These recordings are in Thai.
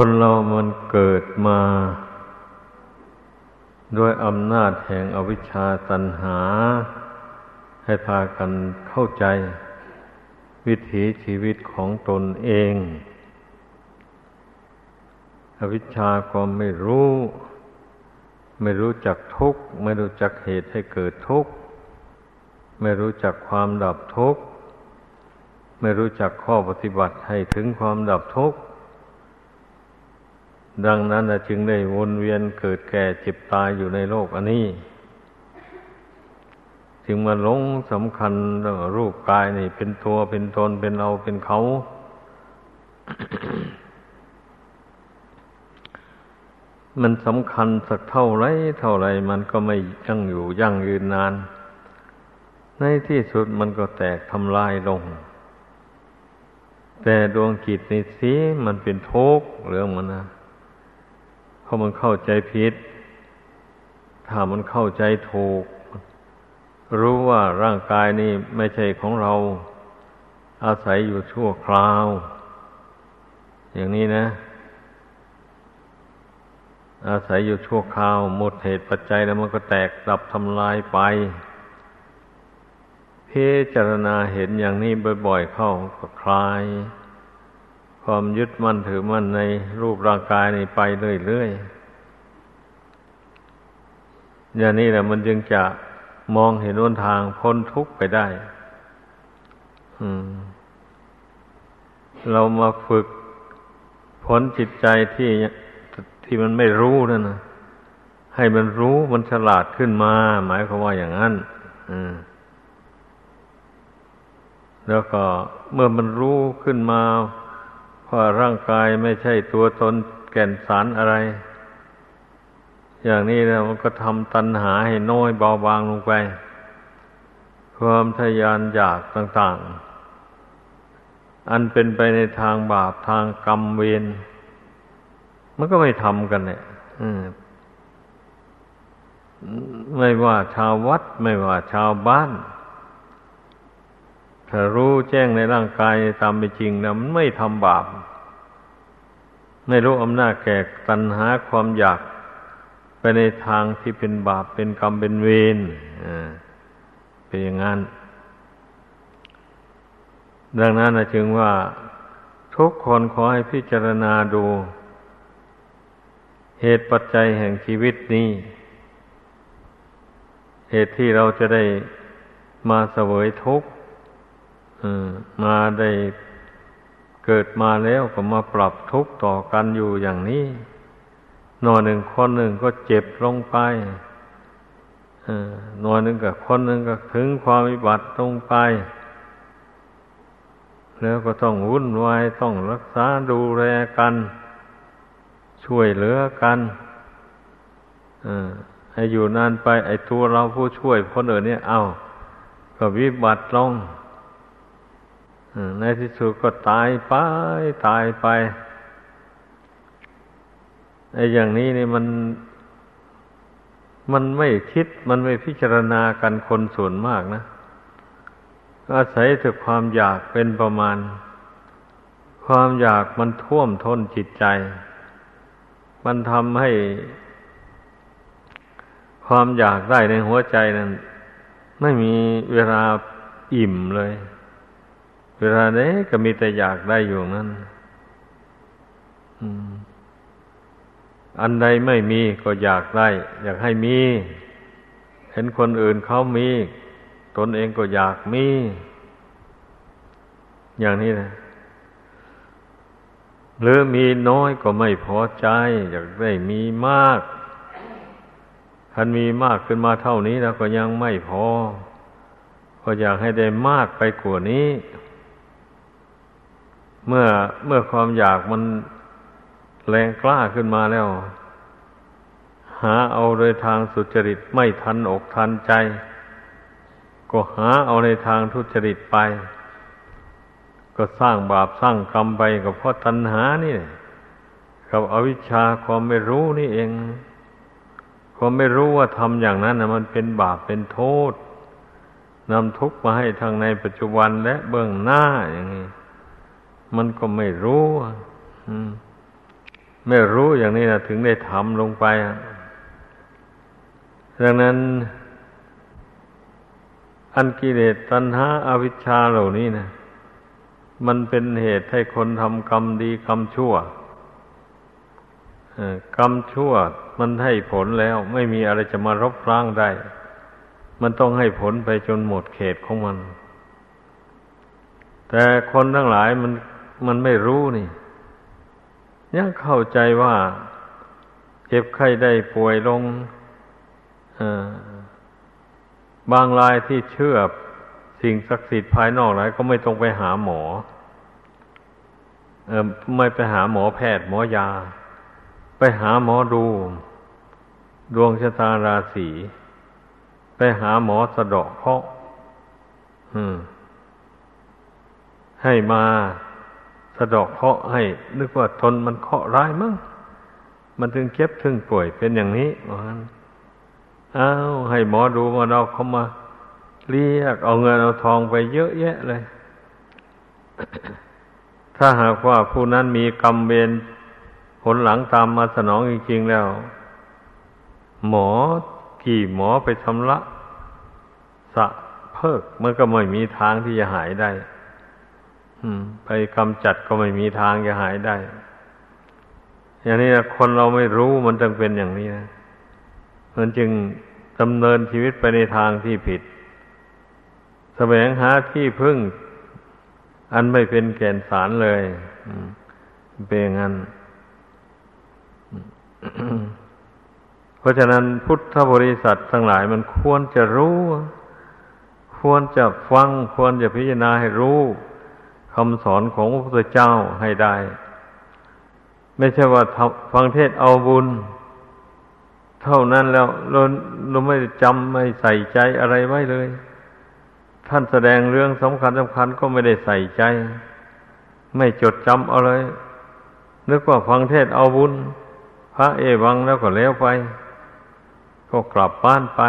คนเรามันเกิดมา ด้วยอำนาจแห่งอวิชชาตันหา ให้พากันเข้าใจ วิถีชีวิตของตนเอง อวิชชาก็ไม่รู้ ไม่รู้จักทุกข์ ไม่รู้จักเหตุให้เกิดทุกข์ ไม่รู้จักความดับทุกข์ ไม่รู้จักข้อปฏิบัติให้ถึงความดับทุกข์ ดังนั้นจึงได้วนเวียนเกิดแก่เจ็บตายอยู่ในโลกอันนี้ จึงมาหลงสำคัญรูปกายนี่ เป็นตัวเป็นตนเป็นเราเป็นเขา มันสำคัญสักเท่าไรเท่าไรมันก็ไม่ยั่งอยู่ยั่งยืนนาน ในที่สุดมันก็แตกทำลายลง แต่ดวงจิตนี่สิมันเป็นทุกข์เรื่องมันนะ เพราะมันเข้าใจผิด ถ้ามันเข้าใจถูก รู้ว่าร่างกายนี้ไม่ใช่ของเรา อาศัยอยู่ชั่วคราว อย่างนี้นะ อาศัยอยู่ชั่วคราว หมดเหตุปัจจัยแล้วมันก็แตกดับทำลายไปพิจารณาเห็นอย่างนี้บ่อยๆเข้าก็คลาย ความยึดมั่นถือมั่นในรูปร่างกายนี่ไปเรื่อยๆอย่างนี้แหละมันจึงจะมองเห็นวนทางพ้นทุกข์ไปได้เรามาฝึกผลจิตใจที่ที่มันไม่รู้นั่นนะให้มันรู้มันฉลาดขึ้นมา หมายความว่าอย่างนั้นแล้วก็เมื่อมันรู้ขึ้นมา ว่าร่างกายไม่ใช่ตัวตนแก่นสารอะไร อย่างนี้นะมันก็ทำตัณหาให้น้อยเบาบางลงไป ความทยานอยากต่าง ๆ อันเป็นไปในทางบาปทางกรรมเวรมันก็ไม่ทำกันเนี่ยไม่ว่าชาววัดไม่ว่าชาวบ้าน ถ้ารู้แจ้งในร่างกายตามเป็นจริงนะมันไม่ทำบาป ไม่รู้อำนาจแก่ตัณหาความอยากไปในทางที่เป็นบาปเป็นกรรมเป็นเวรเป็นอย่างนั้น ดังนั้นนะจึงว่าทุกคนขอให้พิจารณาดู เหตุปัจจัยแห่งชีวิตนี้ เหตุที่เราจะได้มาเสวยทุกข์ มาได้เกิดมาแล้วก็มาปรับทุกข์ต่อกันอยู่อย่างนี้ หน่อยหนึ่งคนหนึ่งก็เจ็บลงไปหน่อยหนึ่งกับคนหนึ่งก็ถึงความวิบัติลงไป แล้วก็ต้องวุ่นวายต้องรักษาดูแลกัน ช่วยเหลือกันให้อยู่นานไปไอ้ตัวเราผู้ช่วยคนอื่นเนี่ย เอาก็วิบัติลง ในที่สุดก็ตายไป ตายไปไอ้อย่างนี้นี่มัน มันไม่คิดมันไม่พิจารณากันคนส่วนมากนะ อาศัยถึงความอยากเป็นประมาณ ความอยากมันท่วมท้นจิตใจ มันทำให้ ความอยากได้ในหัวใจนั้น ไม่มีเวลาอิ่มเลย เวลาเนี้ก็มีแต่อยากได้อยู่นั้นอันใดไม่มีก็อยากได้ อยากให้มี เห็นคนอื่นเขามี ตนเองก็อยากมี อย่างนี้นะหรือมีน้อยก็ไม่พอใจ อยากได้มีมากท่านมีมากขึ้นมาเท่านี้แล้วก็ยังไม่พอ ก็อยากให้ได้มากไปกว่านี้ เมื่อเมื่อความอยากมันแรงกล้าขึ้นมาแล้ว หาเอาโดยทางสุจริตไม่ทันอกทันใจ ก็หาเอาในทางทุจริตไป ก็สร้างบาปสร้างกรรมไปกับเพราะตัณหานี่กับอวิชชาความไม่รู้นี่เอง ความไม่รู้ว่าทำอย่างนั้นนะมันเป็นบาปเป็นโทษนำทุกข์มาให้ทางในปัจจุบันและเบื้องหน้าอย่างนี้ มันก็ไม่รู้ไม่รู้อย่างนี้นะถึงได้ทำลงไปดังนั้น อันกิเลสตัณหาอาวิชชาเหล่านี้นะมันเป็นเหตุให้คนทำกรรมดีกรรมชั่วกรรมชั่วมันให้ผลแล้ว ไม่มีอะไรจะมารบล้างได้ มันต้องให้ผลไปจนหมดเขตของมัน แต่คนทั้งหลายมัน มันไม่รู้นี่ ยังเข้าใจว่าเจ็บไข้ได้ป่วยลงบางรายที่เชื่อสิ่งศักดิ์สิทธิ์ภายนอกหลายก็ไม่ต้องไปหาหมอเออไม่ไปหาหมอแพทย์หมอยา ไปหาหมอดู ดวงชะตาราศีไปหาหมอสะดอกเคาะให้มา สะดอกเคาะให้ นึกว่าทนมันเคาะร้ายมั้งมันถึงเจ็บถึงป่วยเป็นอย่างนี้มันอ้าวให้หมอดูมาเราเขามาเรียกเอาเงินเอาทองไปเยอะแยะเลย ถ้าหากว่าผู้นั้นมีกรรมเวรผลหลังตามมาสนองจริงๆแล้ว หมอกี่หมอไปชำระ สะเพิกมันก็ไม่มีทางที่จะหายได้ ไปกำจัดก็ไม่มีทางจะหายได้ อย่างนี้นะคนเราไม่รู้มันจึงเป็นอย่างนี้นะมันจึงดำเนินชีวิตไปในทางที่ผิด แสวงหาที่พึ่ง อันไม่เป็นแก่นสารเลยเป็นงั้นเพราะฉะนั้นพุทธบริษัททั้งหลายมันควรจะรู้ ควรจะฟัง ควรจะพิจารณาให้รู้ คำสอนของพระพุทธเจ้าให้ได้ ไม่ใช่ว่าฟังเทศเอาบุญ เท่านั้นแล้วเราเราไม่จำไม่ใส่ใจอะไรไว้เลย ท่านแสดงเรื่องสำคัญสำคัญก็ไม่ได้ใส่ใจ ไม่จดจำเอาเลย นึกว่าฟังเทศเอาบุญ พระเอวังแล้วก็แล้วไป ก็กลับบ้านไป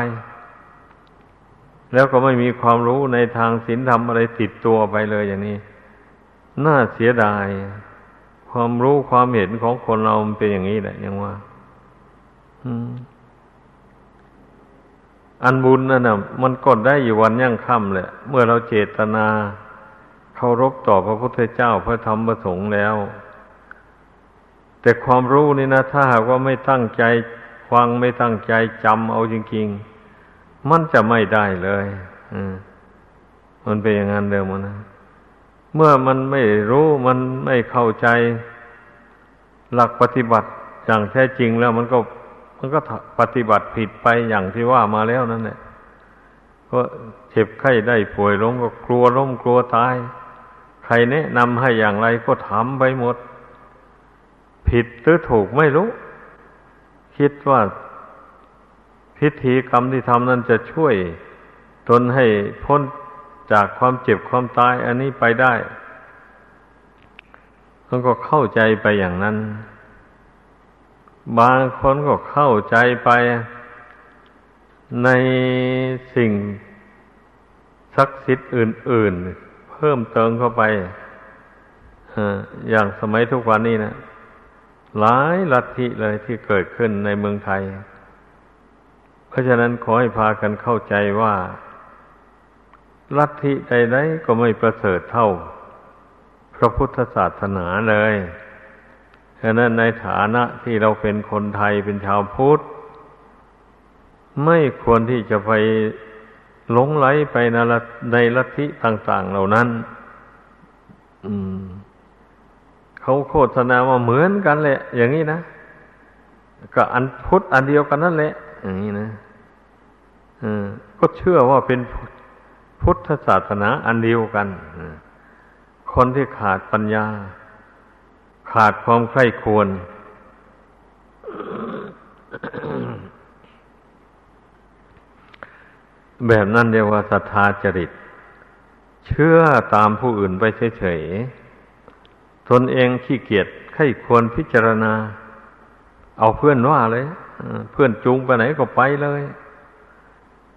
แล้วก็ไม่มีความรู้ในทางศีลธรรมอะไรติดตัวไปเลยอย่างนี้ น่าเสียดาย ความรู้ความเห็นของคนเรามันเป็นอย่างนี้แหละยังว่าอันบุญนั่นนะมันกดได้อยู่วันยั่งค่ำแหละ เมื่อเราเจตนาเคารพต่อพระพุทธเจ้าพระธรรมพระสงฆ์แล้ว แต่ความรู้นี่นะ ถ้าหากว่าไม่ตั้งใจฟังไม่ตั้งใจจำเอาจริงๆ มันจะไม่ได้เลย อืมมันเป็นอย่างนั้นเดิมนะ เมื่อมันไม่รู้มันไม่เข้าใจหลักปฏิบัติอย่างแท้จริงแล้วมันก็มันก็ปฏิบัติผิดไปอย่างที่ว่ามาแล้วนั่นแหละก็เจ็บไข้ได้ป่วยลงก็กลัวล้มกลัวตาย ใครแนะนำให้อย่างไรก็ทำไปหมด ผิดหรือถูกไม่รู้ คิดว่าพิธีกรรมที่ทำนั้นจะช่วย ตนให้พ้น จากความเจ็บความตายอันนี้ไปได้มันก็เข้าใจไปอย่างนั้น บางคนก็เข้าใจไปในสิ่งศักดิ์สิทธิ์อื่น ๆ เพิ่มเติมเข้าไปอย่างสมัยทุกวันนี้นะหลายลัทธิเลยที่เกิดขึ้นในเมืองไทย เพราะฉะนั้นขอให้พากันเข้าใจว่า ลัทธิใดๆก็ไม่ประเสริฐเท่า พระพุทธศาสนาเลยฉะนั้นในฐานะที่เราเป็นคนไทยเป็นชาวพุทธ ไม่ควรที่จะไปหลงไหลไปในในลัทธิต่าง ๆ เหล่านั้นเขาโฆษณาว่าเหมือนกันแหละ อย่างนี้นะก็อันพุทธอันเดียวกันนั่นแหละ อย่างนี้นะก็เชื่อว่าเป็น พุทธศาสนาอันเดียวกัน คนที่ขาดปัญญา ขาดความใคร่ควร แบบนั้นเรียกว่าศรัทธาจริต เชื่อตามผู้อื่นไปเฉยๆ ตนเองขี้เกียจใคร่ควรพิจารณา เอาเพื่อนว่าเลย เพื่อนจูงไปไหนก็ไปเลย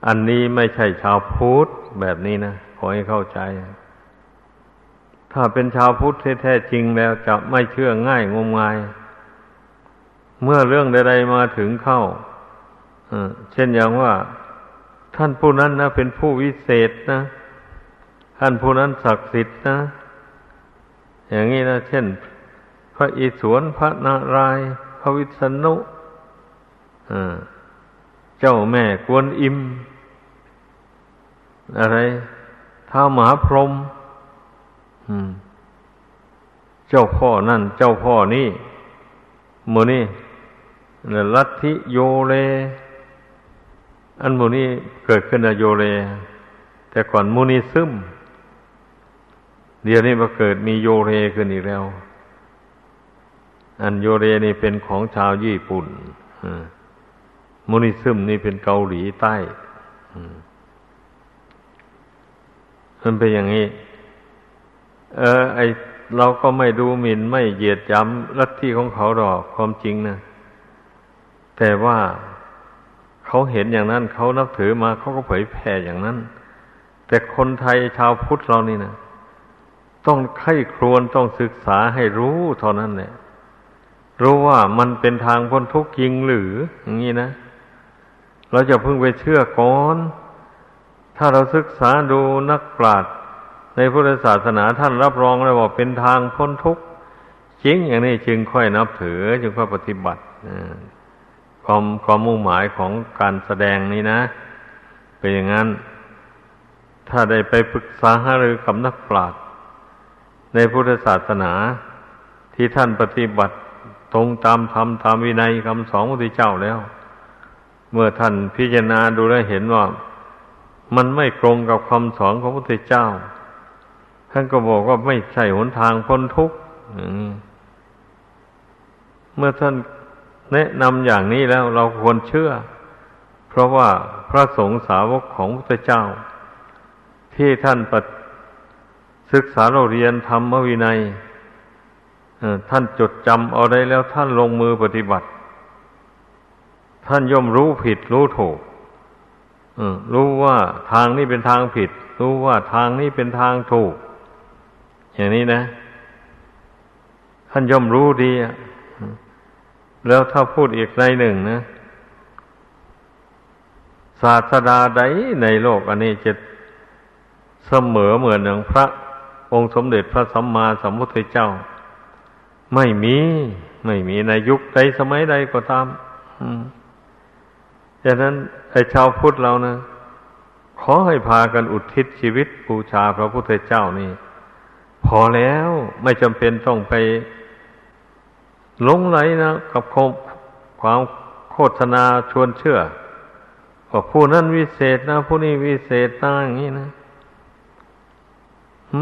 อันนี้ไม่ใช่ชาวพุทธแบบนี้นะขอให้เข้าใจ ถ้าเป็นชาวพุทธแท้จริงแล้วจะไม่เชื่อง่ายงมงาย เมื่อเรื่องใดๆมาถึงเข้าเช่นอย่างว่า ท่านผู้นั้นนะเป็นผู้วิเศษนะ ท่านผู้นั้นศักดิ์สิทธิ์นะ อย่างนี้นะ เช่น พระอิศวรพระนารายณ์พระวิษณุเจ้าแม่กวนอิม อะไรท้ามหาพรมเจ้าพ่อนั่น เจ้าพ่อนี่โมนี่ลัทธิโยเล อันโมนี่เกิดขึ้นในโยเล แต่ก่อนมูนิซึมเดี๋ยวนี้มาเกิดมีโยเรขึ้นอีกแล้ว อันโยเรนี่เป็นของชาวญี่ปุ่นมูนิซึมนี่เป็นเกาหลีใต้มั มันเป็นอย่างนี้ เออ ไอเราก็ไม่ดูหมิ่นไม่เหยียดย้ำลัทธิของเขาหรอกความจริงนะแต่ว่าเขาเห็นอย่างนั้นเขานับถือมาเขาก็เผยแผ่อย่างนั้น แต่คนไทยชาวพุทธเรานี่นะต้องไข้ครวนต้องศึกษาให้รู้เท่านั้นแหละรู้ว่ามันเป็นทางพ้นทุกข์จริงหรือ อย่างนี้นะ เราจะเพึ่งไปเชื่อก่อน ถ้าเราศึกษาดูนักปราชญ์ในพุทธศาสนาท่านรับรองเลยว่าเป็นทางพ้นทุกข์จริงอย่างนี้จึงค่อยนับถือจึงค่อยปฏิบัติความความมุ่งหมายของการแสดงนี้นะ เป็นอย่างนั้น ถ้าได้ไปปรึกษาหารือกับนักปราชญ์ในพุทธศาสนาที่ท่านปฏิบัติตรงตามธรรมตามวินัยคำสอนพระพุทธเจ้าแล้ว เมื่อท่านพิจารณาดูแลเห็นว่า มันไม่ตรงกับคำสอนของพระพุทธเจ้า ท่านก็บอกว่าไม่ใช่หนทางพ้นทุกข์เมื่อท่านแนะนำอย่างนี้แล้วเราควรเชื่อ เพราะว่าพระสงฆ์สาวกของพระพุทธเจ้า ที่ท่านปศึกษาเราเรียนธรรมวินัยท่านจดจำเอาได้แล้วท่านลงมือปฏิบัติ ท่านย่อมรู้ผิดรู้ถูก รู้ว่าทางนี้เป็นทางผิด รู้ว่าทางนี้เป็นทางถูก อย่างนี้นะ ท่านย่อมรู้ดีแล้วถ้าพูดอีกในหนึ่งนะ ศาสดาใดในโลก อันนี้จะเสมอเหมือนอย่างพระ องค์สมเด็จพระสัมมาสัมพุทธเจ้า ไม่มีไม่มีในยุคใดสมัยใดก็ตามดังนั้น ไอ้ชาวพุทธเรานะ ขอให้พากันอุทิศชีวิตบูชาพระพุทธเจ้านี่ พอแล้วไม่จำเป็นต้องไปหลงไหลนะกับความโฆษณาชวนเชื่อว่าผู้นั้นวิเศษนะ ผู้นี้วิเศษนะอย่างนี้นะ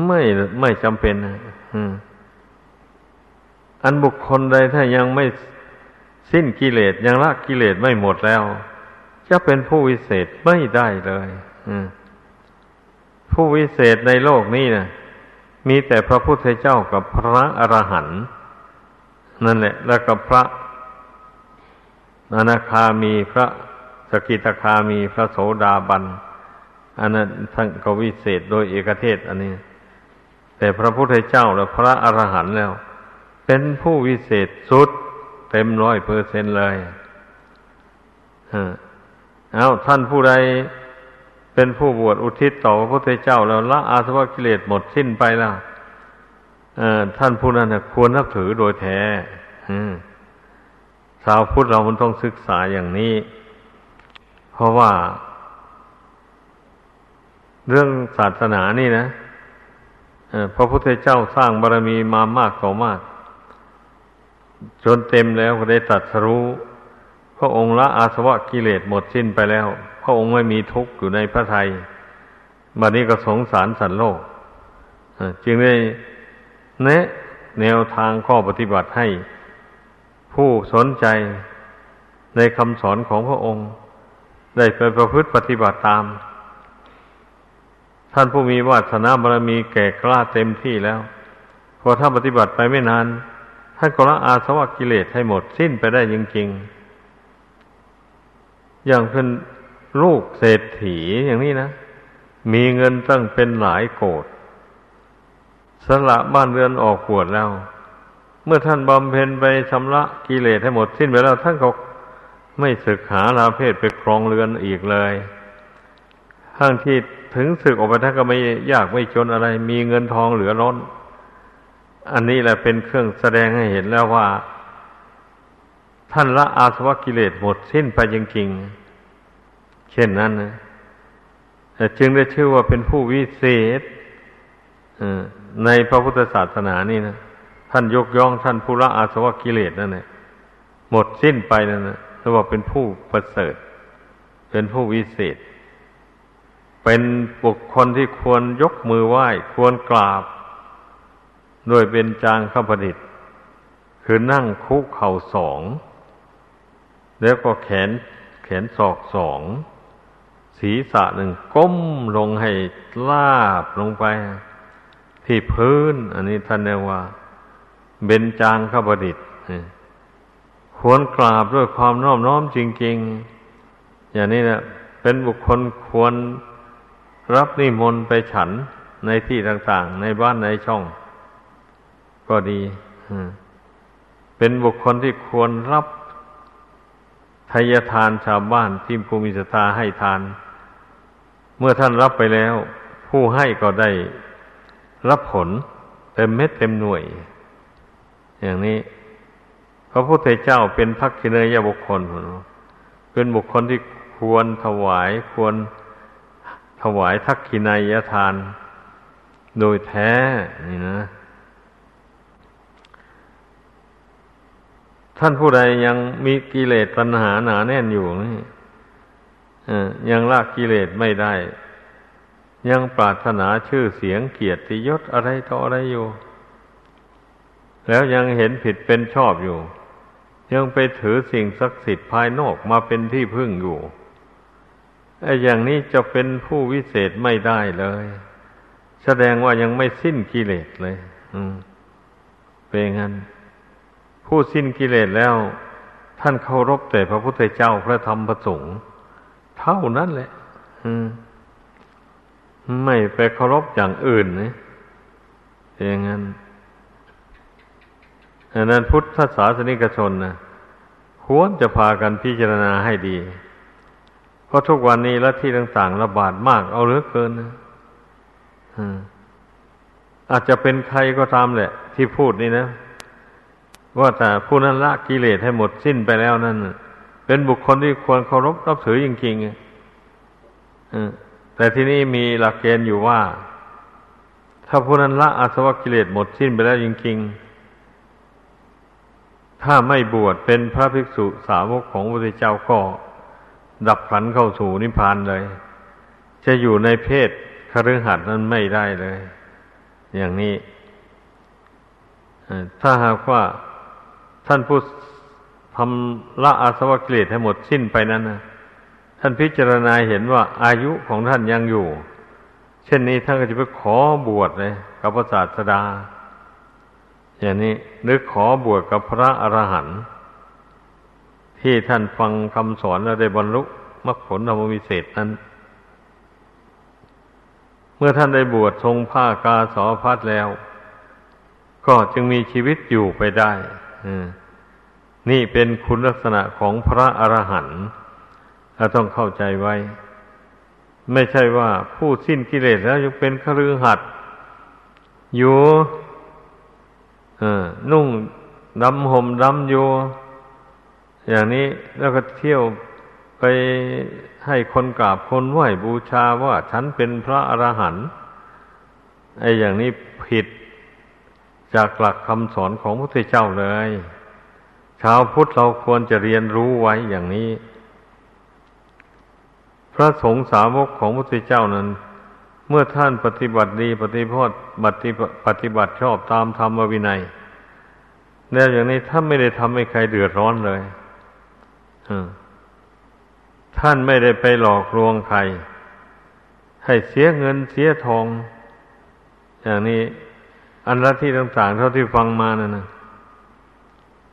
ไม่ไม่จำเป็นนะอันบุคคลใดถ้ายังไม่สิ้นกิเลสยังละกิเลสไม่หมดแล้ว จะเป็นผู้วิเศษไม่ได้เลยผู้วิเศษในโลกนี้นะมีแต่พระพุทธเจ้ากับพระอรหันต์นั่นแหละ แล้วก็พระอนาคามีพระสกิทาคามีพระโสดาบันอันนั้นทั้งก็วิเศษโดยเอกเทศ อันนี้ แต่พระพุทธเจ้าและพระอรหันต์แล้ว เป็นผู้วิเศษสุด เต็มร้อยเปอร์เซนเลย เอาท่านผู้ใดเป็นผู้บวชอุทิศต่อพระพุทธเจ้าแล้วละอาสวะกิเลสหมดสิ้นไปแล้วท่านผู้นั้นควรนับถือโดยแท้ชาวพุทธเรามันต้องศึกษาอย่างนี้ เพราะว่า เรื่องศาสนานี่นะพระพุทธเจ้าสร้างบารมีมามากต่อมาก จนเต็มแล้วก็ได้ตัดสรู้ พระองค์ละอาสวะกิเลสหมดสิ้นไปแล้ว พระองค์ไม่มีทุกข์อยู่ในพระทัยบัดนี้ก็สงสารสัตว์โลกจึงได้แนะแนวทางข้อปฏิบัติให้ ผู้สนใจในคำสอนของพระองค์ ได้ไปประพฤติปฏิบัติตาม ท่านผู้มีวาสนาบารมีแก่กล้าเต็มที่แล้ว พอถ้าปฏิบัติไปไม่นาน ท่านก็ละอาสวะกิเลสให้หมดสิ้นไปได้จริงๆ อย่างเป็นลูกเศรษฐีอย่างนี้นะ มีเงินตั้งเป็นหลายโกดสละบ้านเรือนออกปวดแล้ว เมื่อท่านบำเพ็ญไปชำระกิเลสให้หมดสิ้นไปแล้วท่านก็ไม่ศึกหาลาเพศไปครองเรือนอีกเลยทั้งที่ถึงศึกออกไปท่านก็ไม่ยากไม่จนอะไร มีเงินทองเหลือล้น อันนี้แหละเป็นเครื่องแสดงให้เห็นแล้วว่า ท่านละอาสวะกิเลสหมดสิ้นไปจริงๆ เช่นนั้นนะจึงได้ชื่อว่าเป็นผู้วิเศษในพระพุทธศาสนานี่นะท่านยกย่องท่านผู้ละอาสวะกิเลสนั่นแหละหมดสิ้นไปนั่นนะเรียกว่าเป็นผู้ประเสริฐ เป็นผู้วิเศษ เป็นบุคคลที่ควรยกมือไหว้ ควรกราบ โดยเป็นจางข้าพดิษฐ์คือนั่งคุกเข่าสอง แล้วก็แขนแขนศอกสอง ศีรษะหนึ่งก้มลงให้ลาบลงไป ที่พื้น อันนี้ท่านเรียกว่า เบญจางขบดิษฐ์ควรกราบด้วยความน้อมน้อมจริง ๆ อย่างนี้นะเป็นบุคคลควรรับนิมนต์ไปฉันในที่ต่างๆ ในบ้านในช่อง ก็ดีเป็นบุคคลที่ควรรับทายทานชาวบ้านที่ภูมิสตาให้ทาน เมื่อท่านรับไปแล้ว ผู้ให้ก็ได้รับผลเต็มเม็ดเต็มหน่วย อย่างนี้ พระพุทธเจ้าเป็นพักคิเนยบุคคลเป็นบุคคลที่ควรถวายควรถวายทักขินายทาน โดยแท้นี่นะ ท่านผู้ใดยังมีกิเลสตัณหาหนาแน่นอยู่นี่ ยังละกิเลสไม่ได้ ยังปรารถนาชื่อเสียงเกียรติยศอะไรต่ออะไรอยู่ แล้วยังเห็นผิดเป็นชอบอยู่ ยังไปถือสิ่งศักดิ์สิทธิ์ภายนอกมาเป็นที่พึ่งอยู่ไอ้อย่างนี้จะเป็นผู้วิเศษไม่ได้เลย แสดงว่ายังไม่สิ้นกิเลสเลย อืมเป็นงั้น ผู้สิ้นกิเลสแล้ว ท่านเคารพแต่พระพุทธเจ้าพระธรรมพระสงฆ์ เท่านั้นแหละไม่ไปเคารพอย่างอื่นนะอย่างนั้นดังนั้นพุทธศาสนิกชนนะควรจะพากันพิจารณาให้ดี เพราะทุกวันนี้ละที่ต่างๆ ระบาดมากเอาเหลือเกินนะอาจจะเป็นใครก็ตามแหละ ที่พูดนี่นะ ว่าแต่ผู้นั้นละกิเลสให้หมดสิ้นไปแล้วนั่น เป็นบุคคลที่ควรเคารพรับถือจริงๆแต่ที่นี่มีหลักเกณฑ์อยู่ว่า ถ้าผู้นั้นละอาสวะกิเลสหมดสิ้นไปแล้วจริงๆ ถ้าไม่บวชเป็นพระภิกษุสาวกของพระพุทธเจ้าก็ดับขันเข้าสู่นิพพานเลย จะอยู่ในเพศคฤหัสถ์นั้นไม่ได้เลย อย่างนี้ถ้าหากว่าท่านผู้ ทำละอาสวะกิเลสให้หมดสิ้นไปนั้นนะท่านพิจารณาเห็นว่าอายุของท่านยังอยู่ เช่นนี้ท่านก็จะไปขอบวชเลยกับพระศาสดา อย่างนี้นึกขอบวชกับพระอรหันต์ที่ท่านฟังคำสอนแล้วได้บรรลุมรรคผลธรรมวิเศษนั้น เมื่อท่านได้บวชทรงผ้ากาสอพัดแล้ว ก็จึงมีชีวิตอยู่ไปได้ นี่เป็นคุณลักษณะของพระอรหันต์เราต้องเข้าใจไว้ ไม่ใช่ว่าผู้สิ้นกิเลสแล้วยังเป็นคฤหัสถ์อยู่นุ่งดำห่มดำโยอย่างนี้แล้วก็เที่ยวไปให้คนกราบคนไหว้บูชาว่าฉันเป็นพระอรหันต์ไอ้อย่างนี้ผิดจากหลักคำสอนของพระพุทธเจ้าเลย ชาวพุทธเราควรจะเรียนรู้ไว้อย่างนี้ พระสงฆ์สาวกของพระพุทธเจ้านั้น เมื่อท่านปฏิบัติดีปฏิพติปฏิบัติชอบตามธรรมวินัยแล้วอย่างนี้ท่านไม่ได้ทำให้ใครเดือดร้อนเลยท่านไม่ได้ไปหลอกลวงใคร ให้เสียเงินเสียทอง อย่างนี้ อันละที่ต่างๆ เท่าที่ฟังมานั่นนะ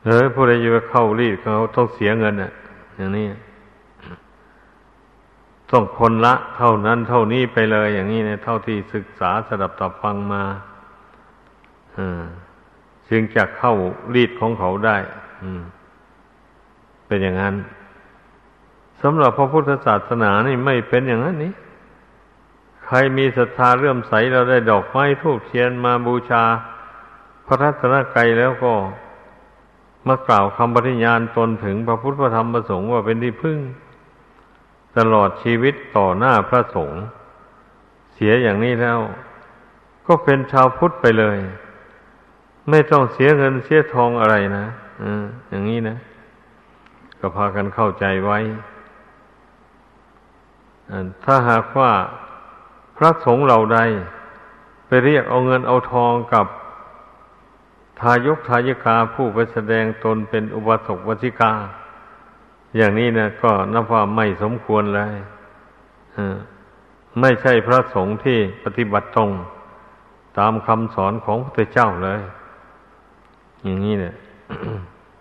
เฮ้ยผู้ใดอยู่เข้ารีดเขาต้องเสียเงินอะ อย่างนี้ต้องคนละเท่านั้นเท่านี้ไปเลย อย่างนี้เนี่ยเท่าที่ศึกษาสดับตับฟังมาอ่าจึงจะเข้ารีดของเขาได้อืมเป็นอย่างนั้นสำหรับพระพุทธศาสนานี่ไม่เป็นอย่างนั้นนี่ใครมีศรัทธาเรื่อมใสเราได้ดอกไม้ทูบเทียนมาบูชา พระรัตนกรัยแล้วก็ มากล่าวคำปฏิญาณตนถึงพระพุทธธรรมประสงค์ว่าเป็นที่พึ่ง ตลอดชีวิตต่อหน้าพระสงฆ์เสียอย่างนี้แล้ว ก็เป็นชาวพุทธไปเลย ไม่ต้องเสียเงินเสียทองอะไรนะออย่างนี้นะ ก็พากันเข้าใจไว้ถ้าหากว่าพระสงฆ์เหล่าใด ไปเรียกเอาเงินเอาทองกับ ทายกทายกาผู้ไปแสดงตนเป็นอุบาสกวชิกา อย่างนี้นะก็นับว่าไม่สมควรเลยไม่ใช่พระสงฆ์ที่ปฏิบัติตรง ตามคำสอนของพระเจ้าเลย อย่างนี้เนี่ย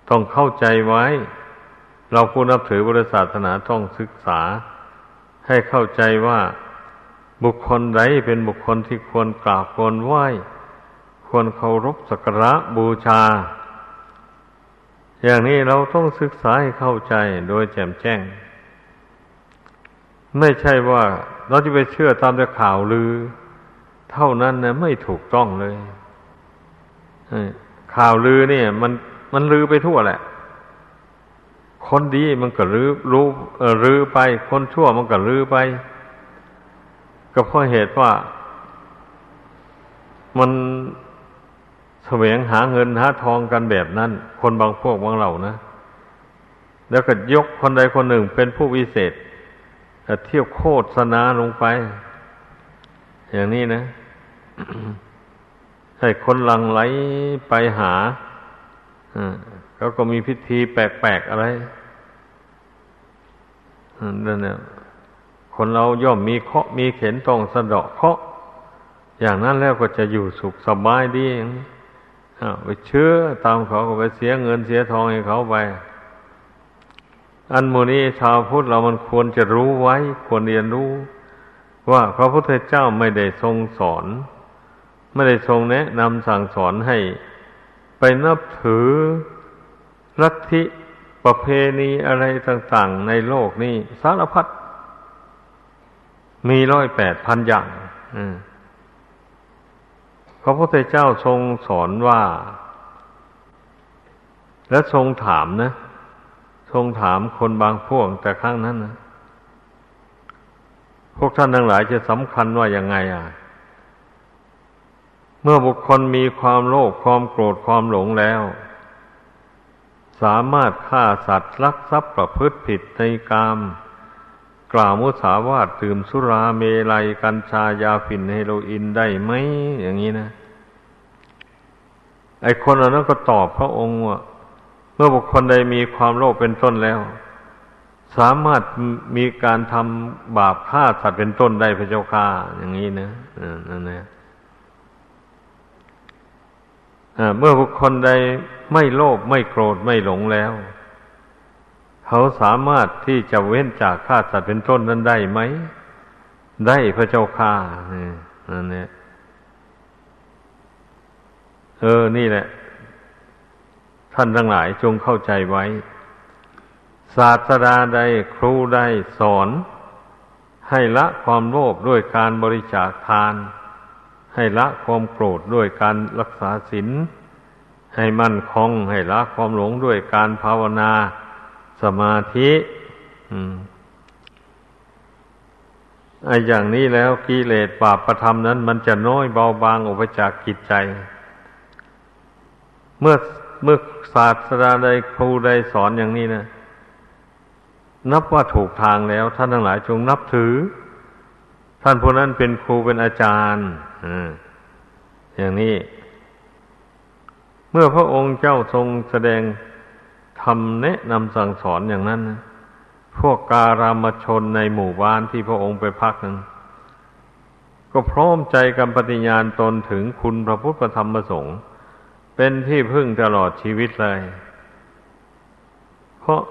ต้องเข้าใจไว้ เราผู้นับถือบริษัทศาสนาต้องศึกษา ให้เข้าใจว่าบุคคลใดเป็นบุคคลที่ควรกราบควรไหว้ ควรเคารพสักการะบูชา อย่างนี้เราต้องศึกษาให้เข้าใจโดยแจ่มแจ้ง ไม่ใช่ว่าเราจะไปเชื่อตามแต่ข่าวลือ เท่านั้นนะไม่ถูกต้องเลยข่าวลือเนี่ย มันมันลือไปทั่วแหละ คนดีมันก็ลือรู้ลือไป คนชั่วมันก็ลือไป ก็เพราะเหตุว่ามัน แสวงหาเงินหาทองกันแบบนั้น คนบางพวกบางเหล่านะ แล้วก็ยกคนใดคนหนึ่งเป็นผู้วิเศษเที่ยวโคตรสนาลงไป อย่างนี้นะให้คนหลังไหลไปหาเขาก็มีพิธีแปลกๆอะไรนั่นเนี่ยคนเราย่อมมีเคาะมีเข็นต้องสะเดาะเคาะอย่างนั้นแล้วก็จะอยู่สุขสบายดีเอง ไปเชื่อตามเขาก็ไปเสียเงินเสียทองให้เขาไป อันโมนี้ชาวพุทธเรามันควรจะรู้ไว้ ควรเรียนรู้ ว่าพระพุทธเจ้าไม่ได้ทรงสอน ไม่ได้ทรงแนะนำสั่งสอนให้ไปนับถือลัทธิประเพณีอะไรต่าง ๆ ในโลกนี้สารพัดมีร้อยแปดพันอย่างพ ระพุทธเจ้าทรงสอนว่า และทรงถามนะ ทรงถามคนบางพวกแต่ครั้งนั้นนะพวกท่านทั้งหลายจะสำคัญว่ายังไงอะ เมื่อบุคคลมีความโลภความโกรธความหลงแล้ว สามารถฆ่าสัตว์ลักทรัพย์ประพฤติผิดในกาม กล่าวมุสาวาทดื่มสุราเมลัยกัญชายาฝิ่นเฮโรอีนได้ไหมอย่างนี้นะ ไอคนนั้นก็ตอบพระองค์ว่าเมื่อบุคคลใดมีความโลภเป็นต้นแล้ว สามารถมีการทำบาปฆ่าสัตว์เป็นต้นได้พระเจ้าค่าอย่างนี้นะนั่นนะเมื่อบุคคลใดไม่โลภไม่โกรธไม่หลงแล้ว เขาสามารถที่จะเว้นจากฆ่าสัตว์เป็นต้นนั้นได้ไหม ได้พระเจ้าค่านั่นเนี่ยเออ นี่แหละ ท่านทั้งหลายจงเข้าใจไว้ ศาสดาใดครูใดสอน ให้ละความโลภด้วยการบริจาคทาน ให้ละความโกรธด้วยการรักษาศีลให้มั่นคงให้ละความหลงด้วยการภาวนา สมาธิไอ้อย่างนี้แล้วกิเลสบาปประธรรมนั้น มันจะน้อยเบาบางออกไปจากกิจใจ เมื่อเมื่อศาสตราใดครูใดสอนอย่างนี้นะนับว่าถูกทางแล้ว ท่านทั้งหลายจงนับถือ ท่านผู้นั้นเป็นครูเป็นอาจารย์อย่างนี้ เมื่อพระองค์เจ้าทรงแสดง คำแนะนำสั่งสอนอย่างนั้นนะพวกการามชนในหมู่บ้านที่พระองค์ไปพักนั้นก็พร้อมใจกันปฏิญาณตนถึงคุณพระพุทธธรรมประสงค์ เป็นที่พึ่งตลอดชีวิตเลย เพราะ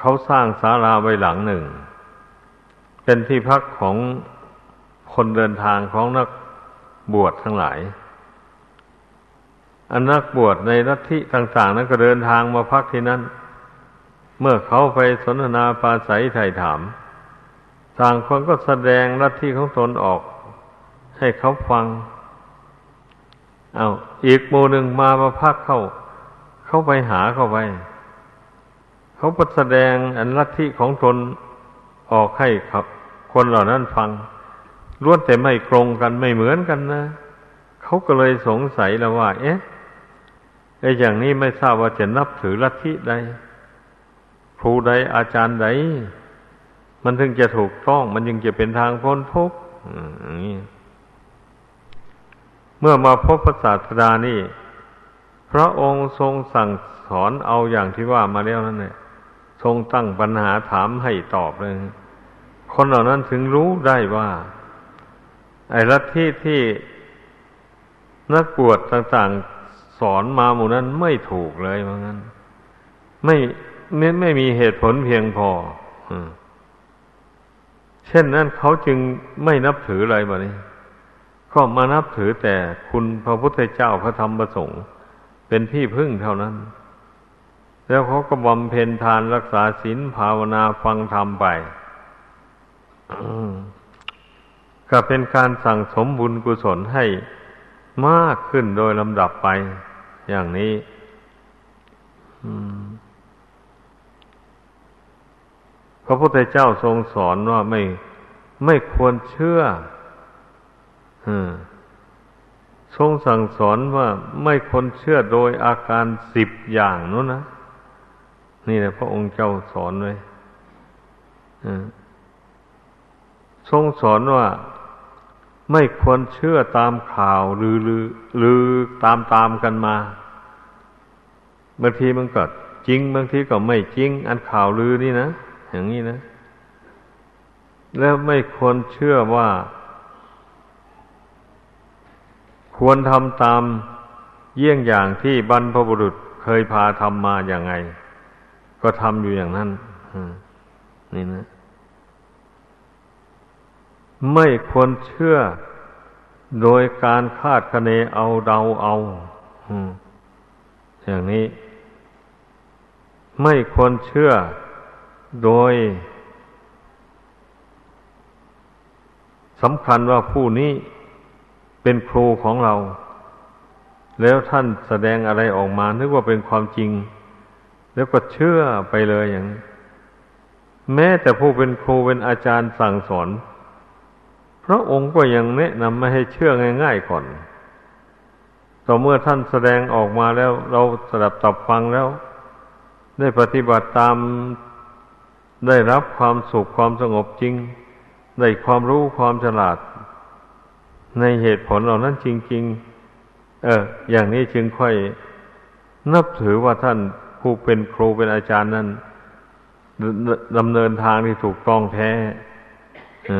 เขาสร้างศาลาไว้หลังหนึ่ง เป็นที่พักของคนเดินทางของนักบวชทั้งหลาย อันนักบวชในลัทธิต่าง ๆ นั้นก็เดินทางมาพักที่นั่น เมื่อเขาไปสนทนาปราศัยไถ่ถาม ต่างคนก็แสดงลัทธิของตนออก ให้เขาฟัง เอาอีกโมหนึ่งมามาพักเข้า เข้าไปหาเข้าไป เขาปแสดงอันลัทธิของตนออกให้ครับคนเหล่านั้นฟังล้วนแต่ไม่ตรงกันไม่เหมือนกันนะ เขาก็เลยสงสัยแล้วว่า เอ๊ะ ไอ้อย่างนี้ไม่ทราบว่าจะนับถือลัทธิใด ครูใดอาจารย์ใด มันถึงจะถูกต้องมันยังจะเป็นทางพ้นทุกข์เมื่อมาพบพระศาสดานี่ พระองค์ทรงสั่งสอนเอาอย่างที่ว่ามาแล้วนั่นแหละทรงตั้งปัญหาถามให้ตอบเลย คนเหล่านั้นถึงรู้ได้ว่า ไอ้ลัทธิที่นักบวชต่าง ๆ อนมาหมู่นั้นไม่ถูกเลยว่างั้นไม่ไม่ไม่มีเหตุผลเพียงพอเช่นนั้นเขาจึงไม่นับถืออะไรแบบนี้ก็มานับถือแต่คุณพระพุทธเจ้าพระธรรมประสงค์เป็นที่พึ่งเท่านั้น แล้วเขาก็บำเพ็ญทานรักษาศีลภาวนาฟังธรรมไปก็เป็นการสั่งสมบุญกุศลให้มากขึ้นโดยลำดับไป อย่างนี้พระพุทธเจ้าทรงสอนว่าไม่ไม่ควรเชื่อทรงสั่งสอนว่าไม่ควรเชื่อโดยอาการสิบอย่างนู้นนะนี่แหละพระองค์เจ้าสอนไว้ทรงสอนว่า ไม่ควรเชื่อตามข่าวหรือหรือหรือตามตามกันมาบางทีมันก็จริงบางทีก็ไม่จริง อันข่าวลือนี่นะอย่างนี้นะ แล้วไม่ควรเชื่อว่า ควรทำตามเยี่ยงอย่างที่บรรพบุรุษเคยพาทำมาอย่างไง ก็ทำอยู่อย่างนั้นนี่นะ ไม่ควรเชื่อโดยการคาดคะเนเอาเดาเอาอย่างนี้ ไม่ควรเชื่อโดยสำคัญว่าผู้นี้เป็นครูของเรา แล้วท่านแสดงอะไรออกมานึกว่าเป็นความจริง แล้วก็เชื่อไปเลยอย่าง แม้แต่ผู้เป็นครูเป็นอาจารย์สั่งสอน พระองค์ก็ยังแนะนำไม่ให้เชื่อง่าย ๆก่อน ต่อเมื่อท่านแสดงออกมาแล้ว เราสดับตับฟังแล้ว ได้ปฏิบัติตามได้รับความสุขความสงบจริง ได้ความรู้ความฉลาด ในเหตุผลเหล่านั้นจริง ๆ เออ อย่างนี้จึงค่อยนับถือว่าท่านผู้เป็นครูเป็นอาจารย์นั้นดำเนินทางที่ถูกต้องแท้ อ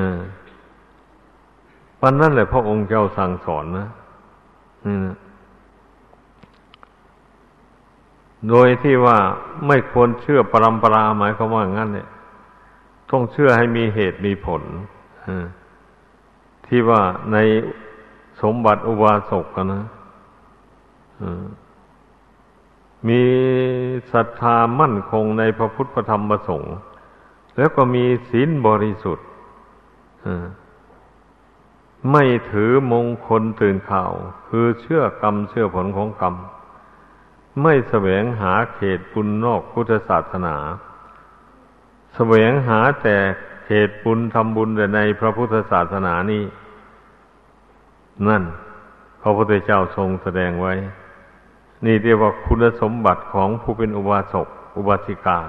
วันนั้นแหละพระองค์เจ้าสั่งสอนนะนี่นะโดยที่ว่าไม่ควรเชื่อปรำปราหมายความว่างั้นเนี่ย ต้องเชื่อให้มีเหตุมีผลที่ว่าในสมบัติอุบาสกนะมีศรัทธามั่นคงในพระพุทธธรรมประสงค์ แล้วก็มีศีลบริสุทธิ์ ไม่ถือมงคลตื่นข่าว คือเชื่อกรรมเชื่อผลของกรรม ไม่แสวงหาเขตบุญนอกพุทธศาสนา แสวงหาแต่เขตบุญทำบุญแต่ในพระพุทธศาสนานี้นั่น พระพุทธเจ้าทรงแสดงไว้ นี่เรียกว่าคุณสมบัติของผู้เป็นอุบาสกอุบาสิกา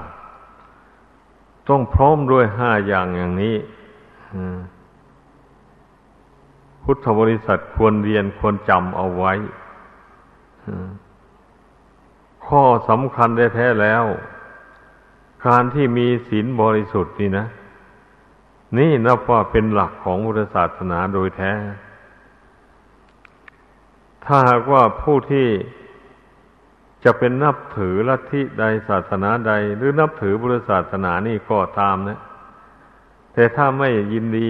ต้องพร้อมด้วยห้าอย่างอย่างนี้ อืม พุทธบริษัทควรเรียนควรจำเอาไว้ ข้อสำคัญได้แท้แล้ว การที่มีศีลบริสุทธิ์นี่นะ นี่นับว่าเป็นหลักของพุทธศาสนาโดยแท้ ถ้าหากว่าผู้ที่จะเป็นนับถือลัทธิใดศาสนาใด หรือนับถือพุทธศาสนานี่ก็ตามนะ แต่ถ้าไม่ยินดี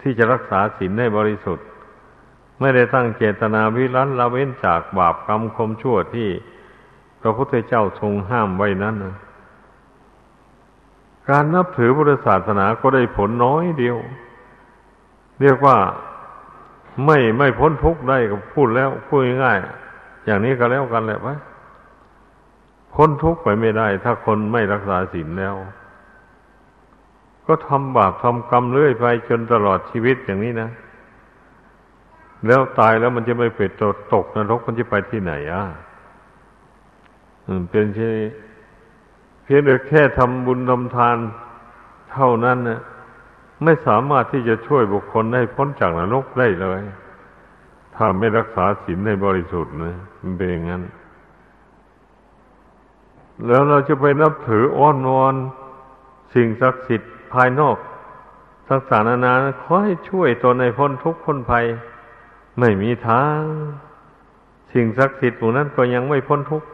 ที่จะรักษาศีลให้บริสุทธิ์ ไม่ได้ตั้งเจตนาวิรัตละเว้นจากบาปกรรมคมชั่วที่พระพุทธเจ้าทรงห้ามไว้นั้นนะการนับถือพุทธศาสนาก็ได้ผลน้อยเดียว เรียกว่าไม่ไม่พ้นทุกข์ได้ก็พูดแล้วพูดง่ายๆอย่างนี้ก็แล้วกันแหละวะพ้นทุกข์ไปไม่ได้ ถ้าคนไม่รักษาศีลแล้ว ก็ทำบาปทำกรรมเรื่อยไปจนตลอดชีวิตอย่างนี้นะ แล้วตายแล้วมันจะไม่เปตตกนรกมันจะไปที่ไหนอะเป็นเช่เพียงแต่แค่ทำบุญทำทานเท่านั้นนะไม่สามารถที่จะช่วยบุคคลให้พ้นจากนรกได้เลยถ้าไม่รักษาศีลในบริสุทธิ์นะมันเป็นอย่างนั้น แล้วเราจะไปนับถืออ้อนวอนสิ่งศักดิ์สิทธิ์ ภายนอกทักษานานาขอให้ช่วยตนในพ้นทุกข์พ้นภัย ไม่มีทาง สิ่งศักดิ์สิทธิ์พวกนั้นก็ยังไม่พ้นทุกข์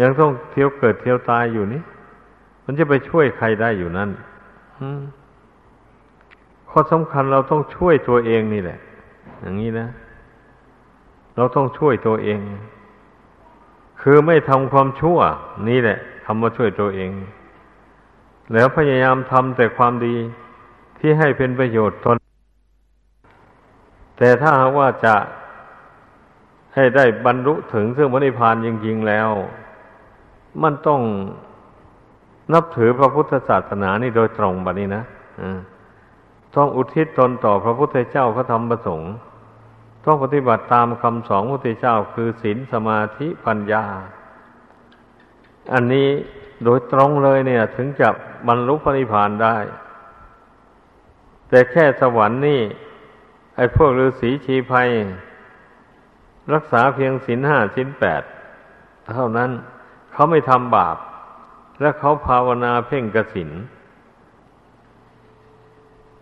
ยังต้องเที่ยวเกิดเที่ยวตายอยู่นี่มันจะไปช่วยใครได้อยู่นั่นข้อสำคัญเราต้องช่วยตัวเองนี่แหละ อย่างนี้นะ เราต้องช่วยตัวเอง คือไม่ทำความชั่ว นี่แหละคำว่าช่วยตัวเอง แล้วพยายามทำแต่ความดีที่ให้เป็นประโยชน์ตนแต่ถ้าหากว่าจะให้ได้บรรลุถึงซึ่งมรรคพานจริงๆแล้ว มันต้องนับถือพระพุทธศาสนานี่โดยตรงบัดนี้นะต้องอุทิศตนต่อพระพุทธเจ้าพระธรรมประสงค์ต้องปฏิบัติตามคำสอนพระพุทธเจ้าคือศีลสมาธิปัญญา อันนี้ โดยตรงเลยเนี่ย ถึงจะบรรลุพระนิพพานได้ แต่แค่สวรรค์นี่ ไอ้พวกฤาษีชีภัย รักษาเพียงศีลห้าศีลแปดเท่านั้นเขาไม่ทำบาป และเขาภาวนาเพ่งกสิน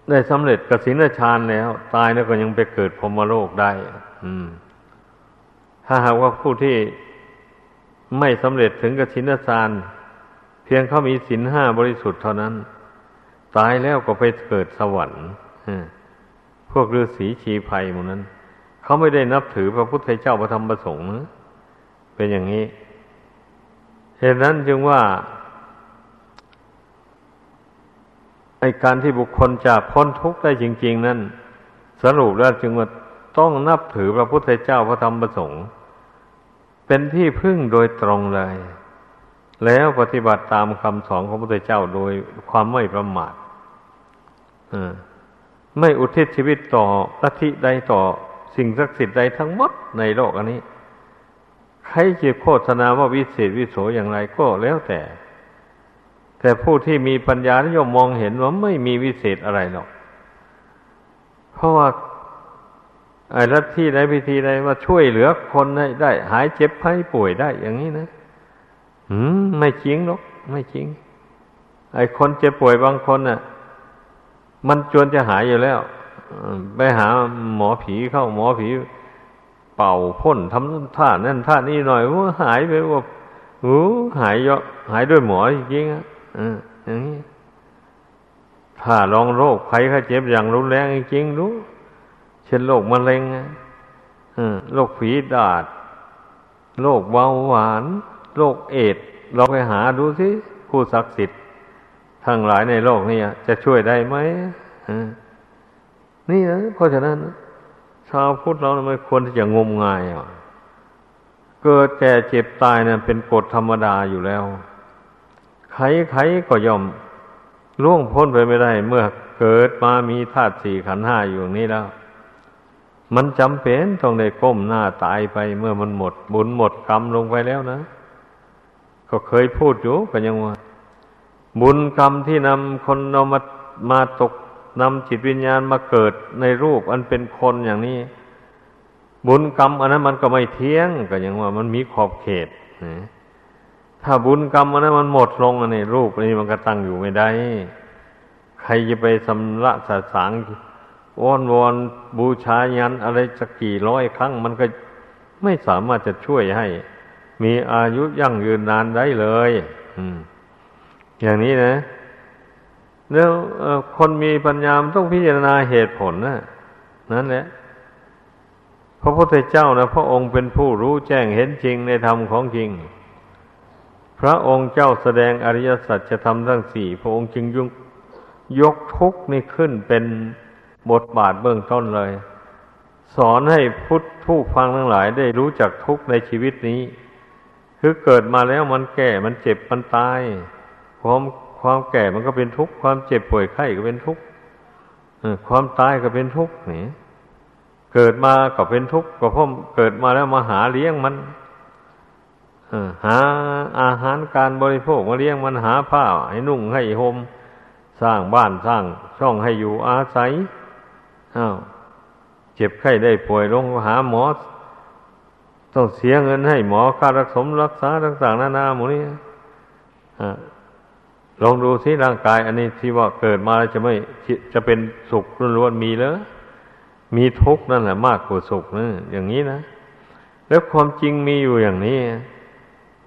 ได้สำเร็จกสินฌานแล้ว ตายแล้วก็ยังไปเกิดพรมโลกได้ อืม ถ้าหากว่าผู้ที่ไม่สำเร็จถึงกสินฌาน พียงเขามีศีลห้าบริสุทธิ์เท่านั้น ตายแล้วก็ไปเกิดสวรรค์พวกฤาษีชีภัยหมดนั้น เขาไม่ได้นับถือพระพุทธเจ้าพระธรรมพระสงฆ์เป็นอย่างนี้ เหตุนั้นจึงว่าไอการที่บุคคลจะพ้นทุกข์ได้จริง ๆ นั้นสรุปแล้วจึงว่าต้องนับถือพระพุทธเจ้าพระธรรมพระสงฆ์เป็นที่พึ่งโดยตรงเลย แล้วปฏิบัติตามคำสอนของพระพุทธเจ้าโดยความไม่ประมาทไม่อุทิศชีวิตต่อลัทธิใดต่อสิ่งศักดิ์สิทธิ์ใดทั้งหมดในโลกอันนี้ ใครจะโฆษณาว่าวิเศษวิโสอย่างไรก็แล้วแต่ แต่ผู้ที่มีปัญญานิยมมองเห็นว่าไม่มีวิเศษอะไรหรอก เพราะว่าไอ้ลัทธิใดพิธีใดมาช่วยเหลือคนได้ได้ หายเจ็บไข้ป่วยได้อย่างนี้นะ อืมไม่จริงหรอก ไม่จริง ไอ้คนเจ็บป่วยบางคนน่ะ มันจวนจะหายอยู่แล้วไปหาหมอผีเข้าหมอผี เป่าพ่นทำท่านั่นท่านี้หน่อยว่าหายไปว่าโอ้หายเยอะหายด้วยหมอจริงๆอะอย่างนี้ถ้าลองโรคภัยข้เจ็บอย่างรุนแรงจริงๆรู้เช่นโรคมะเร็งโรคฝีดาดโรคเบาหวาน โรคเอดเราไปหาดูสิผู้ศักดิ์สิทธิ์ทั้งหลายในโลกนี้จะช่วยได้ไหมนี่นะเพราะฉะนั้น ชาวพุทธเราไม่ควรที่จะงมงายอะเกิดแก่เจ็บตายนะเป็นกฎธรรมดาอยู่แล้ว ใครๆก็ยอมล่วงพ้นไปไม่ได้ เมื่อเกิดมามีธาตุสี่ขันห้าอยู่ยนี้แล้ว มันจำเป็นต้องได้ก้มหน้าตายไปเมื่อมันหมด บุญหมดกรรมลงไปแล้วนะ ก็เคยพูดอยู่กันยังว่า บุญกรรมที่นำคนเรามามาตกนำจิตวิญญาณมาเกิดในรูปอันเป็นคนอย่างนี้ บุญกรรมอันนั้นมันก็ไม่เที่ยงก็ยังว่า มันมีขอบเขตนะถ้าบุญกรรมอันนั้นมันหมดลงอันนี้รูปนี้มันก็ตั้งอยู่ไม่ได้ ใครจะไปสำละสาสางอ้อนวอนบูชายันอะไรสักกี่ร้อยครั้ง มันก็ไม่สามารถจะช่วยให้ มีอายุยั่งยืนนานได้เลยอย่างนี้นะแล้วคนมีปัญญามต้องพิจารณาเหตุผลนะนั่นแหละพระพุทธเจ้านะพระองค์เป็นผู้รู้แจ้งเห็นจริงในธรรมของจริง พระองค์เจ้าแสดงอริยสัจธรรมทั้งสี่พระองค์จึงยุยกทุกข์นี่ขึ้นเป็นบทบาทเบื้องต้นเลย สอนให้พุทธผู้ฟังทั้งหลายได้รู้จักทุกข์ในชีวิตนี้ คือเกิดมาแล้วมันแก่มันเจ็บมันตาย ความความแก่มันก็เป็นทุกข์ความเจ็บป่วยไข้ก็เป็นทุกข์ความตายก็เป็นทุกข์นี่เกิดมาก็เป็นทุกข์ก็เพราะเกิดมาแล้วมาหาเลี้ยงมันหาอาหารการบริโภคมาเลี้ยงมันหาผ้าให้นุ่งให้ห่มสร้างบ้านสร้างช่องให้อยู่อาศัยอ้าวเจ็บไข้ได้ป่วยลงหาหมอ ต้องเสียเงินให้หมอค่ารักษารักษาต่างๆนานาหมดนี้ลองดูสิร่างกาย อันนี้ที่ว่าเกิดมาแล้วจะไม่จะเป็นสุขล้วนๆมีแล้วมีทุกข์นั่นแหละมากกว่าสุขนะอย่างนี้นะแล้วความจริงมีอยู่อย่างนี้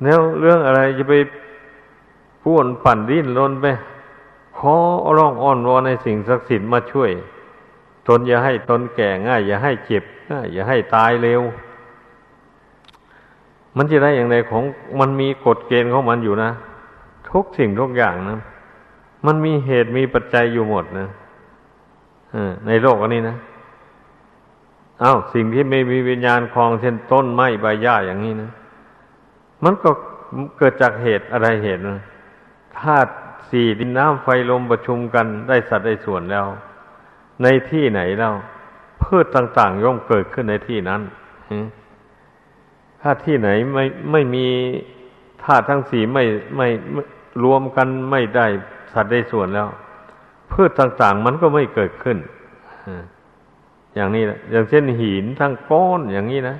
แล้วเรื่องอะไรจะไปพ่วนปั่นดิ้นรนไปขอร้องอ้อนวอนในสิ่งศักดิ์สิทธิ์มาช่วย ตนอย่าให้ตนแก่ง่าย อย่าให้เจ็บง่ายอย่าให้ตายเร็ว มันจะได้อย่างไรของมันมีกฎเกณฑ์ของมันอยู่นะ ทุกสิ่งทุกอย่างนะ มันมีเหตุมีปัจจัยอยู่หมดนะในโลกอันนี้นะอา้าวสิ่งที่ไม่มีวิญญาณคลองเช่นต้นไม้ใบหญ้าอย่างนี้นะ มันก็เกิดจากเหตุอะไรเหตุนะธาตุสี่ดินน้ำไฟลมประชุมกันได้สัตว์ได้ส่วนแล้ว ในที่ไหนแล้วพืชต่างๆย่อมเกิดขึ้นในที่นั้น ถ้าที่ไหนไม่ไม่มีธาตุทั้งสี่ไม่ไม่รวมกันไม่ได้สัตว์ได้ส่วนแล้ว พืชต่างๆ มันก็ไม่เกิดขึ้นอย่างนี้นะอย่างเช่นหินทั้งก้อนอย่างนี้นะ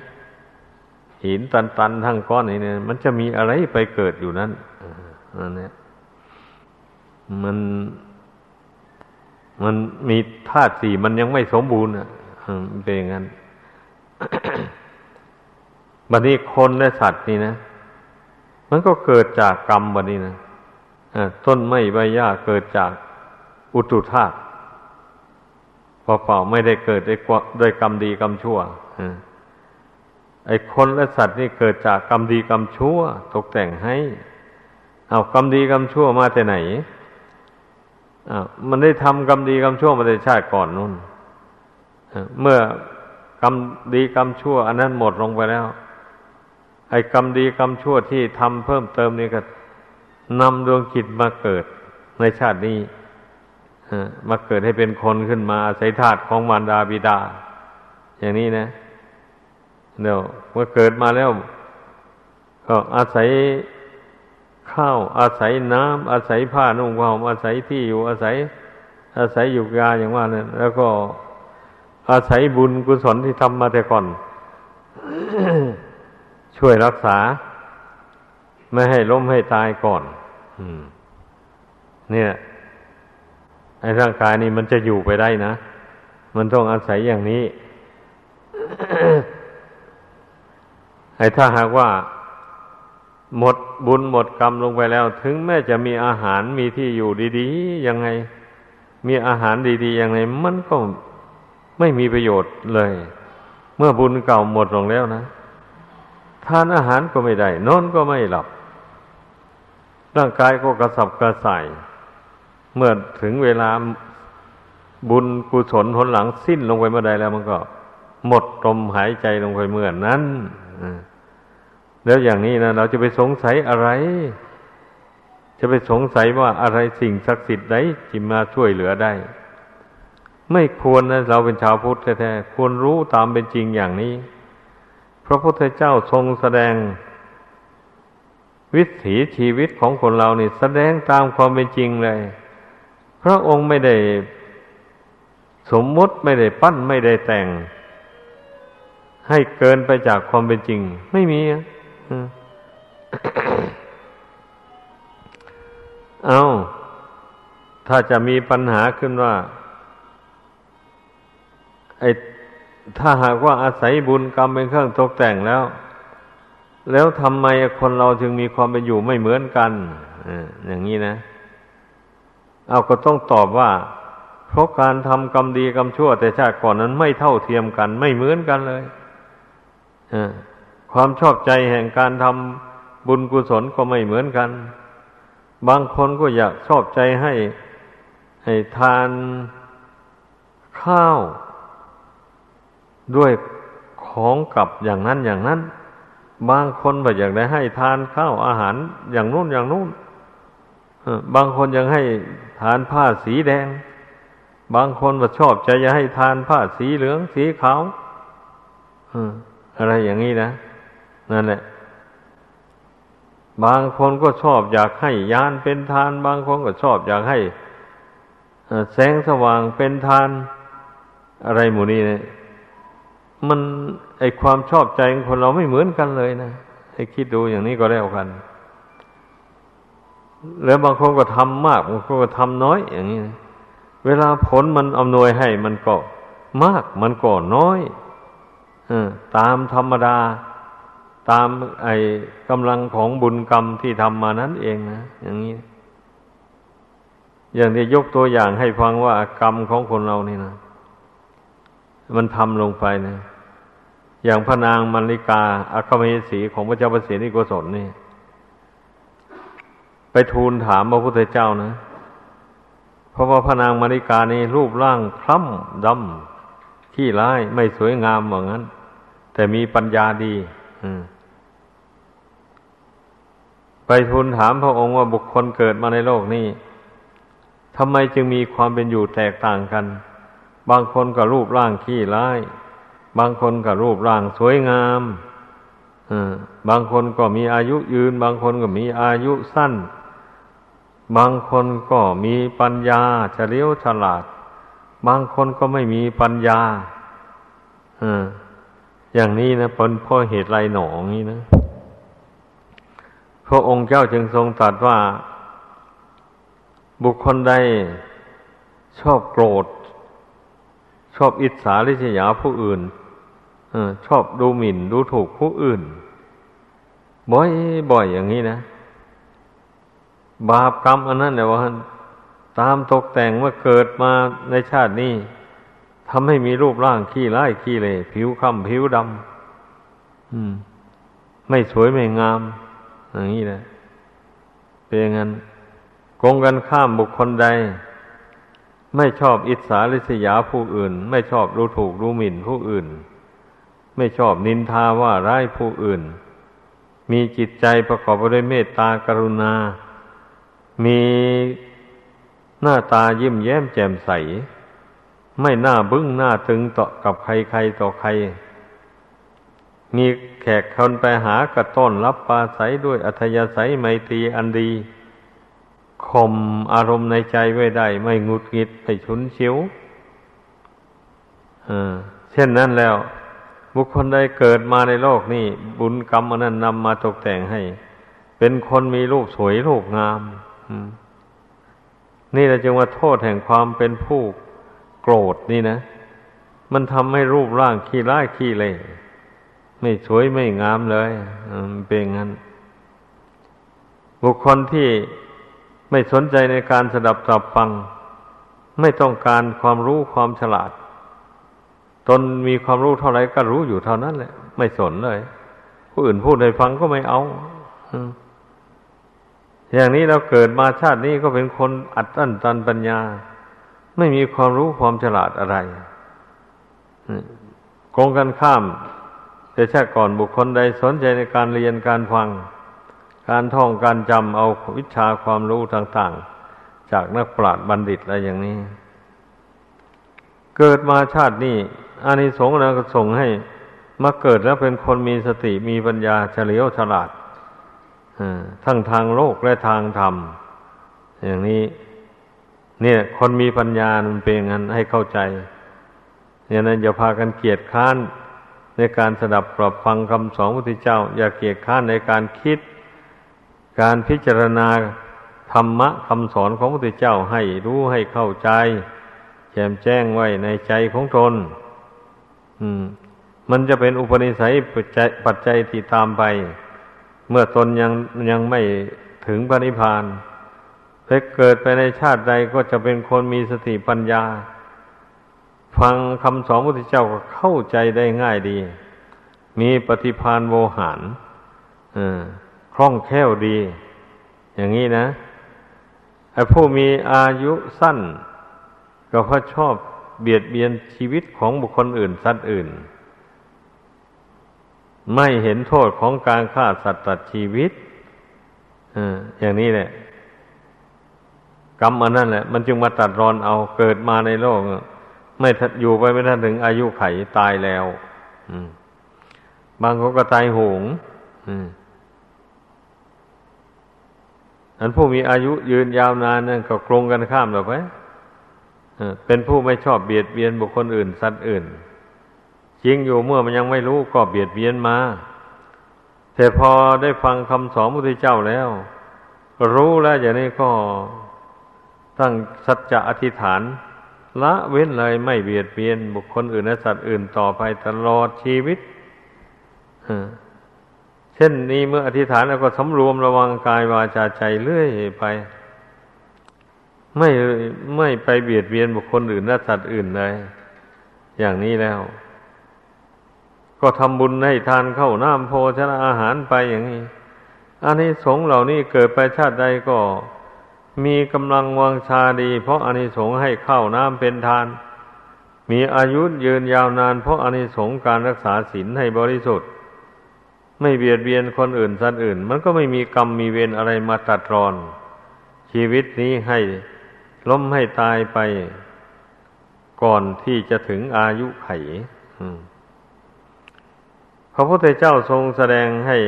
หินตันตันทั้งก้อนนี่เนี่ยมันจะมีอะไรไปเกิดอยู่นั้นอันนี้มันมันมีธาตุสี่มันยังไม่สมบูรณ์อะเป็นอย่างนั้น บัดนี้คนและสัตว์นี่นะ มันก็เกิดจากกรรมบัดนี้นะต้นไม้ใบหญ้าเกิดจากอุตุธาตุเปล่าๆไม่ได้เกิดด้วยกรรมดีกรรมชั่วไอ้คนและสัตว์นี่เกิดจากกรรมดีกรรมชั่ว ตกแต่งให้ เอากรรมดีกรรมชั่วมาแต่ไหนอ่ามันได้ทำกรรมดีกรรมชั่วมาแต่ชาติก่อนนู่นเมื่อกรรมดีกรรมชั่ว อันนั้นหมดลงไปแล้ว ไอ้กรรมดีกรรมชั่วที่ทำเพิ่มเติมนี่ก็นำดวงจิตมาเกิดในชาตินี้มาเกิดให้เป็นคนขึ้นมาอาศัยธาตุของมารดาบิดา อย่างนี้นะเดี๋ยวเมื่อเกิดมาแล้ว ก็อาศัยข้าว อาศัยน้ำอาศัยผ้านุ่งผ้าห่มอาศัยที่อยู่อาศัย อาศัยอยู่ยาอย่างว่านี่ยแล้วก็อาศัยบุญกุศลที่ทำมาแต่ก่อน ช่วยรักษา ไม่ให้ล้มให้ตายก่อนเนี่ยไอ้ร่างกายนี่มันจะอยู่ไปได้นะ มันต้องอาศัยอย่างนี้ ไอ้ถ้าหากว่า หมดบุญหมดกรรมลงไปแล้ว ถึงแม้จะมีอาหารมีที่อยู่ดีๆยังไง มีอาหารดีๆยังไง มันก็ไม่มีประโยชน์เลย เมื่อบุญเก่าหมดลงแล้วนะ ทานอาหารก็ไม่ได้ นอนก็ไม่หลับ ร่างกายก็กระสับกระส่าย เมื่อถึงเวลาบุญกุศลผลหลังสิ้นลงไปเมื่อใดแล้วมันก็ หมดลมหายใจลงไปเมื่อนั้นแล้วอย่างนี้นะเราจะไปสงสัยอะไร จะไปสงสัยว่าอะไรสิ่งศักดิ์สิทธิ์ใดที่มาช่วยเหลือได้ ไม่ควรนะ เราเป็นชาวพุทธแท้ๆควรรู้ตามเป็นจริงอย่างนี้ พระพุทธเจ้าทรงแสดง วิถีชีวิตของคนเรานี่แสดงตามความเป็นจริงเลย พระองค์ไม่ได้สมมุติไม่ได้ปั้นไม่ได้แต่ง ให้เกินไปจากความเป็นจริง ไม่มีเอาถ้าจะมีปัญหาขึ้นว่า ไอ ถ้าหากว่าอาศัยบุญกรรมเป็นเครื่องตกแต่งแล้ว แล้วทำไมคนเราจึงมีความเป็นอยู่ไม่เหมือนกันอย่างนี้นะ เอาก็ต้องตอบว่า เพราะการทำกรรมดีกรรมชั่ว แต่ชาติก่อนนั้นไม่เท่าเทียมกัน ไม่เหมือนกันเลยความชอบใจแห่งการทำบุญกุศลก็ไม่เหมือนกัน บางคนก็อยากชอบใจให้ให้ทานข้าว ด้วยของกับอย่างนั้นอย่างนั้น บางคนแบบอยากได้ให้ทานข้าวอาหารอย่างนู้นอย่างนู้นบางคนยังให้ทานผ้าสีแดง บางคนว่าชอบใจจะให้ทานผ้าสีเหลืองสีขาวอะไรอย่างนี้นะนั่นแหละ บางคนก็ชอบอยากให้ยานเป็นทาน บางคนก็ชอบอยากให้แสงสว่างเป็นทาน อะไรหมู่นี้เนี่ย มันไอความชอบใจของคนเราไม่เหมือนกันเลยนะให้คิดดูอย่างนี้ก็แล้วกัน แล้วบางคนก็ทำมากบางคนก็ทำน้อย อย่างนี้นะเวลาผลมันอำนวยให้มันก็มาก มันก็น้อยอตามธรรมดา ตามไอ้กำลังของบุญกรรมที่ทำมานั้นเองนะอย่างนี้ อย่างที่ยกตัวอย่างให้ฟังว่ากรรมของคนเรานี่นะ มันทำลงไปนะ อย่างพระนางมัลิกาอัคเมสีของพระเจ้าประสิทธิโกศลนี่ไปทูลถามพระพุทธเจ้านะเพราะว่าพระนางมัลิกานี่รูปร่างคล้ำดำขี้ร้ายไม่สวยงามเหมือนนั้น แต่มีปัญญาดีไปทูลถามพระองค์ว่าบุคคลเกิดมาในโลกนี้ทำไมจึงมีความเป็นอยู่แตกต่างกัน บางคนก็รูปร่างขี้ร้าย บางคนก็รูปร่างสวยงามบางคนก็มีอายุยืน บางคนก็มีอายุสั้น บางคนก็มีปัญญาเฉลียวฉลาด บางคนก็ไม่มีปัญญาอย่างนี้นะเป็นเพราะเหตุไรหนองนี้นะพระองค์เจ้าจึงทรงตรัสว่า บุคคลใดชอบโกรธ ชอบอิจฉาริษยาผู้อื่นอชอบดูหมิ่นดูถูกผู้อื่น บ่อยบ่อยอย่างนี้นะ บาปกรรมอันนั้นแหละว่าตามตกแต่งว่าเกิดมาในชาตินี้ทำให้มีรูปร่างขี้ร้ายขี้เลยผิวค้ำผิวดำไม่สวยไม่งาม อย่างนี้นะเป็นอย่างนั้นกงกันข้ามบุคคลใด ไม่ชอบอิจฉาริษยาผู้อื่น ไม่ชอบรู้ถูกรู้หมิ่นผู้อื่น ไม่ชอบนินทาว่าร้ายผู้อื่น มีจิตใจประกอบไปด้วยเมตตากรุณา มีหน้าตายิ้มแย้มแจ่มใส ไม่หน้าบึ้งหน้าตึงต่อกับใครใครต่อใคร มีแขกคนไปหากระต้อนรับปลาใสด้วยอัธยาศัยไมตรีอันดี ข่มอารมณ์ในใจไว้ได้ ไม่งุดงิดไม่ฉุนเฉียวเช่นนั้นแล้ว บุคคลใดเกิดมาในโลกนี้บุญกรรมอันนั้นนำมาตกแต่งให้ เป็นคนมีรูปสวยรูปงามนี่แหละจึงว่าโทษแห่งความเป็นผู้โกรธนี่นะ มันทำให้รูปร่างขี้ร้ายขี้เลยไม่สวยไม่งามเลยเป็นงั้น บุคคลที่ ไม่สนใจในการสดับตับฟัง ไม่ต้องการความรู้ความฉลาด ตนมีความรู้เท่าไรก็รู้อยู่เท่านั้นแหละ ไม่สนเลยผู้อื่นพูดให้ฟังก็ไม่เอาอย่างนี้เราเกิดมาชาตินี้ก็เป็นคนอัดอั้นตันปัญญา ไม่มีความรู้ความฉลาดอะไรกงกันข้าม แต่ชาติก่อนบุคคลใดสนใจในการเรียนการฟัง การท่องการจำเอาวิชาความรู้ต่าง ๆ จากนักปราชญ์บัณฑิตอะไรอย่างนี้ เกิดมาชาตินี้อานิสงส์แล้วก็ส่งให้มาเกิดแล้วเป็นคนมีสติมีปัญญาเฉลียวฉลาดทั้งทางโลกและทางธรรม อย่างนี้ เนี่ย คนมีปัญญามันเป็นงั้นให้เข้าใจอย่างนั้นอย่าพากันเกียดค้านในการสดับปรับฟังคำสอนพระพุทธเจ้า อย่าเกียดค้านในการคิด การพิจารณาธรรมะคำสอนของพระพุทธเจ้าให้รู้ให้เข้าใจ แจ่มแจ้งไว้ในใจของตนอืม มันจะเป็นอุปนิสัยปัจจัยปัจจยที่ตามไป เมื่อตนยังยังไม่ถึงปณิพานไปเกิดไปในชาติใดก็จะเป็นคนมีสติปัญญา ฟังคำสอนพระพุทธเจ้าก็เข้าใจได้ง่ายดี มีปฏิพานโวหาร คล่องแคล่วดี อย่างนี้นะไอ้ผู้มีอายุสั้น ก็เพราะชอบเบียดเบียนชีวิตของบุคคลอื่น สัตว์อื่น ไม่เห็นโทษของการฆ่าสัตว์ตัดชีวิตอย่างนี้แหละกรรมอันนั้นแหละ มันจึงมาตัดรอนเอาเกิดมาในโลก ไม่อยู่ไปไม่ทันถึงอายุไขตายแล้วบางคนก็ตายโหง อันผู้มีอายุยืนยาวนานนั่นก็กรงกันข้ามหรอกไหมเป็นผู้ไม่ชอบเบียดเบียนบุคคลอื่น สัตว์อื่นจริงอยู่เมื่อมันยังไม่รู้ก็เบียดเบียนมาแต่พอได้ฟังคำสอนพระพุทธเจ้าแล้ว รู้แล้วอย่างนี้ก็ตั้งสัจจะอธิษฐาน ละเว้นเลยไม่เบียดเบียนบุคคลอื่นและสัตว์อื่นต่อไปตลอดชีวิต เช่นนี้เมื่ออธิษฐานแล้วก็สำรวมระวังกายวาจาใจเรื่อยไป ไม่ไม่ไปเบียดเบียนบุคคลอื่นและสัตว์อื่นเลยอย่างนี้แล้ว ก็ทำบุญให้ทานเข้าน้ำโพชนะอาหารไปอย่างนี้อันนี้สงเหล่านี้เกิดไปชาติใดก็มีกำลังวังชาดี เพราะอานิสงส์ให้เข้าน้ำเป็นทาน มีอายุยืนยาวนาน เพราะอานิสงส์การรักษาศีลให้บริสุทธิ์ ไม่เบียดเบียนคนอื่นสัตว์อื่น มันก็ไม่มีกรรมมีเวรอะไรมาตัดรอน ชีวิตนี้ให้ล้มให้ตายไป ก่อนที่จะถึงอายุไขพระพุทธเจ้าทรงแสดงให้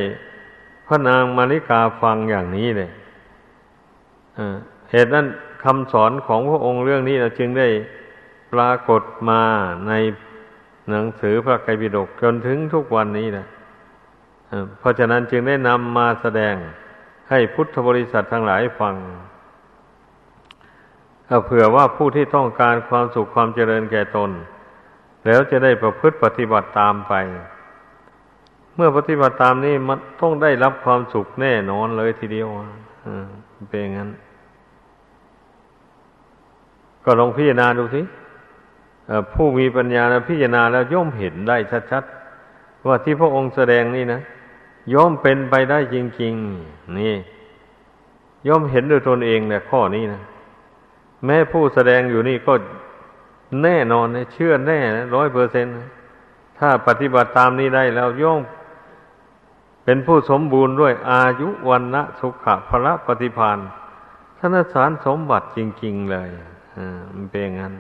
พระนางมาริกาฟังอย่างนี้เลยเหตุนั้นคำสอนของพระองค์เรื่องนี้เราจึงได้ปรากฏมาในหนังสือพระไตรปิฎกจนถึงทุกวันนี้นะ เพราะฉะนั้นจึงได้นำมาแสดงให้พุทธบริษัททั้งหลายฟังเผื่อว่าผู้ที่ต้องการความสุขความเจริญแก่ตน แล้วจะได้ประพฤติปฏิบัติตามไป เมื่อปฏิบัติตามนี้มันต้องได้รับความสุขแน่นอนเลยทีเดียวเป็นอย่างนั้น ก็ลองพิจารณาดูสิผู้มีปัญญาพิจารณาแล้วย่อมเห็นได้ชัดๆว่าที่พระองค์แสดงนี่นะ ย่อมเป็นไปได้จริง ๆ นี่ ย่อมเห็นด้วยตนเองเนี่ยข้อนี้นะแม้ผู้แสดงอยู่นี่ก็แน่นอนเชื่อแน่ร้อยเปอร์เซ็นถ้าปฏิบัติตามนี้ได้แล้วย่อมเป็นผู้สมบูรณ์ด้วยอายุวันนะสุขะพระปฏิพานธนสารสมบัติจริง ๆ เลยอ่ามันเป็นงั้น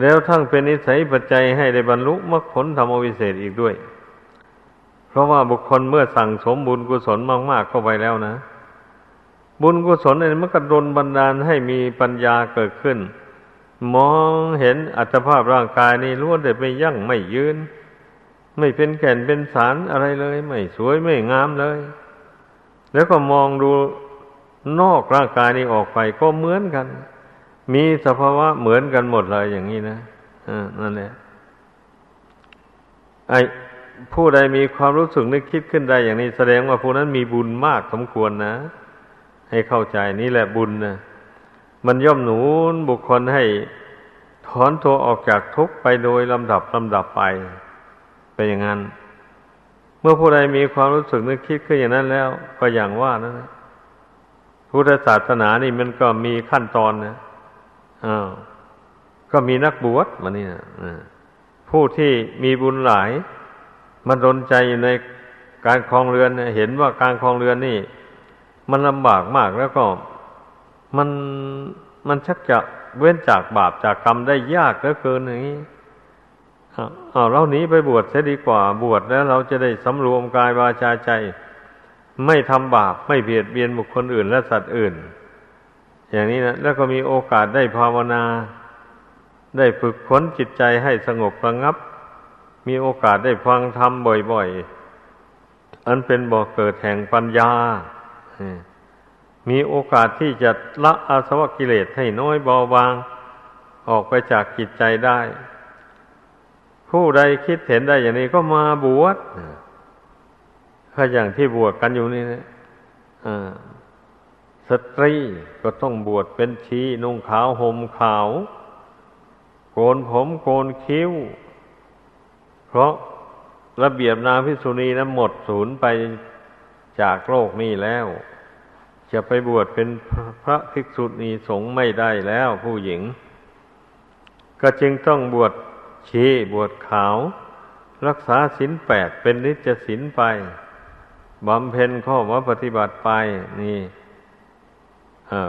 แล้วทั้งเป็นนิสัยปัจจัยให้ได้บรรลุมรรคผลธรรมวิเศษอีกด้วย ราะว่าบุคคลเมื่อสั่งสมบุญกุศลมาก ๆ เข้าไปแล้วนะ บุญกุศลนี่มันก็ดลบันดาลให้มีปัญญาเกิดขึ้น มองเห็นอัตภาพร่างกายนี่ล้วนแต่ไม่ยั่งไม่ยืน ไม่เป็นแก่นเป็นสารอะไรเลย ไม่สวยไม่งามเลย แล้วก็มองดูนอกร่างกายนี้ออกไปก็เหมือนกัน มีสภาวะเหมือนกันหมดเลยอย่างนี้นะอ่านั่นแหละไอ ผู้ใดมีความรู้สึกนึกคิดขึ้นได้อย่างนี้ แสดงว่าผู้นั้นมีบุญมากสมควรนะ ให้เข้าใจนี่แหละบุญนะมันย่อมหนุนบุคคลให้ถอนตัวออกจากทุกข์ไปโดยลำดับลำดับไปเป็นอย่างนั้น เมื่อผู้ใดมีความรู้สึกนึกคิดขึ้นอย่างนั้นแล้ว ก็อย่างว่านะพุทธศาสนานี่มันก็มีขั้นตอนนะอ้าวก็มีนักบวชมานี่นะผู้ที่มีบุญหลาย มันรนใจอยู่ในการคลองเรือนเห็นว่าการคลองเรือนนี่ มันลำบากมากแล้วก็มันมันชักจะเว้นจากบาปจากกรรมได้ยากเหลือเกินอย่างนี้เอาเราหนีไปบวชเสียดีกว่าบวชแล้วเราจะได้สำรวมกายวาจาใจ ไม่ทำบาปไม่เบียดเบียนบุคคลอื่นและสัตว์อื่น อย่างนี้นะแล้วก็มีโอกาสได้ภาวนา ได้ฝึกขนจิตใจให้สงบระงับ มีโอกาสได้ฟังธรรมบ่อยๆ อันเป็นบ่อกเกิดแห่งปัญญา มีโอกาสที่จะละอาสวะกิเลสให้น้อยเบาบาง ออกไปจากจิตใจได้ ผู้ใดคิดเห็นได้อย่างนี้ก็มาบวชถ้าอย่างที่บวชกันอยู่นี่นะสตรีก็ต้องบวชเป็นชีนุ่งขาวห่มขาว โกนผมโกนคิ้ว ราะระเบียบนาพิสุนีนะหมดศูนย์ไปจากโลกนี้แล้ว จะไปบวชเป็นพระภิกษุณีสงฆ์ไม่ได้แล้วผู้หญิง ก็จึงต้องบวชชีบวชขาว รักษาศีลแปดเป็นนิจศีลไปบำเพ็ญข้อวัดปฏิบัติไปนี่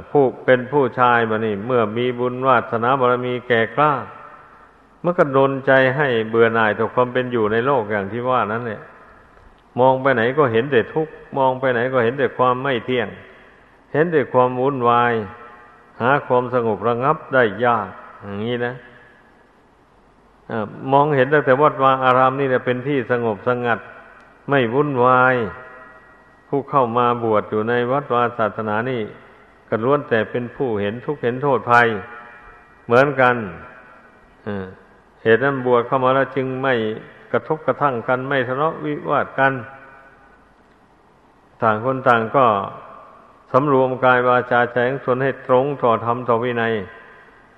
ผู้เป็นผู้ชายมานี่ เมื่อมีบุญวาสนาบารมีแก่กล้า มันก็ดนใจให้เบื่อหน่ายต่อความเป็นอยู่ในโลกอย่างที่ว่านั้นเนี่ยมองไปไหนก็เห็นแต่ทุกข์มองไปไหนก็เห็นแต่ความไม่เที่ยง เห็นแต่ความวุ่นวาย หาความสงบระงับได้ยาก อย่างนี้นะอมองเห็นตั้งแต่วัดวาอารามนี่เนี่ยเป็นที่สงบสงัด ไม่วุ่นวาย ผู้เข้ามาบวชอยู่ในวัดวาศาสนานี่ก็ล้วนแต่เป็นผู้เห็นทุกข์เห็นโทษภัย เหมือนกัน เหตุนั้นบวชเข้ามาแล้วจึงไม่กระทบกระทั่งกันไม่ทะเลาะวิวาทกัน ต่างคนต่างก็สำรวมกายวาจาใจของตนให้ตรงต่อธรรมต่อวินัย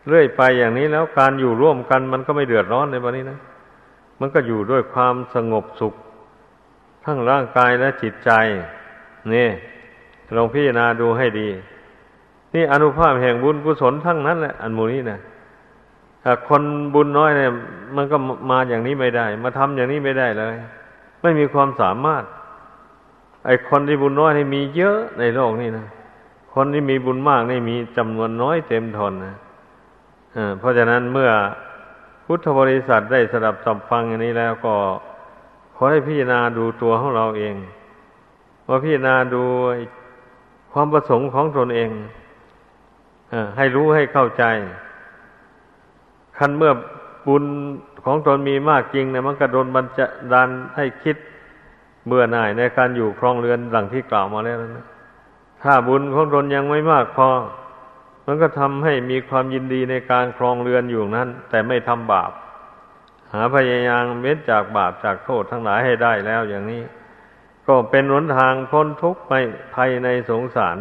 เรื่อยไปอย่างนี้แล้วการอยู่ร่วมกันมันก็ไม่เดือดร้อนในวันนี้นะ มันก็อยู่ด้วยความสงบสุข ทั้งร่างกายและจิตใจ นี่ลองพิจารณาดูให้ดี นี่อนุภาพแห่งบุญกุศลทั้งนั้นแหละอันมูนี้นะ คนบุญน้อยเนี่ย มันก็มาอย่างนี้ไม่ได้ มาทำอย่างนี้ไม่ได้เลย ไม่มีความสามารถ ไอ้คนที่บุญน้อยนี่มีเยอะในโลกนี้นะคนที่มีบุญมากนี่มีจำนวนน้อยเต็มทนนะเพราะฉะนั้นเมื่อพุทธบริษัทได้สดับสัมฟังอย่างนี้แล้วก็ขอให้พิจารณาดูตัวของเราเอง ว่าพิจารณาดูความประสงค์ของตนเองให้รู้ให้เข้าใจ คันเมื่อบุญของตนมีมากจริงเนี่ยมันกระโดนบันจะดันให้คิดเบื่อหน่ายในการอยู่ครองเรือนหลังที่กล่าวมาแล้วนะถ้าบุญของตนยังไม่มากพอ มันก็ทำให้มีความยินดีในการครองเรือนอยู่นั้น แต่ไม่ทำบาป หาพยายามเว้นจากบาปจากโทษทั้งหลายให้ได้แล้วอย่างนี้ ก็เป็นหนทางพ้นทุกข์ไปภายในสงสาร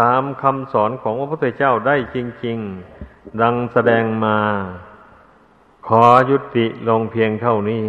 ตามคำสอนของพระพุทธเจ้าได้จริง ๆ ดังแสดงมา ขอยุติลงเพียงเท่านี้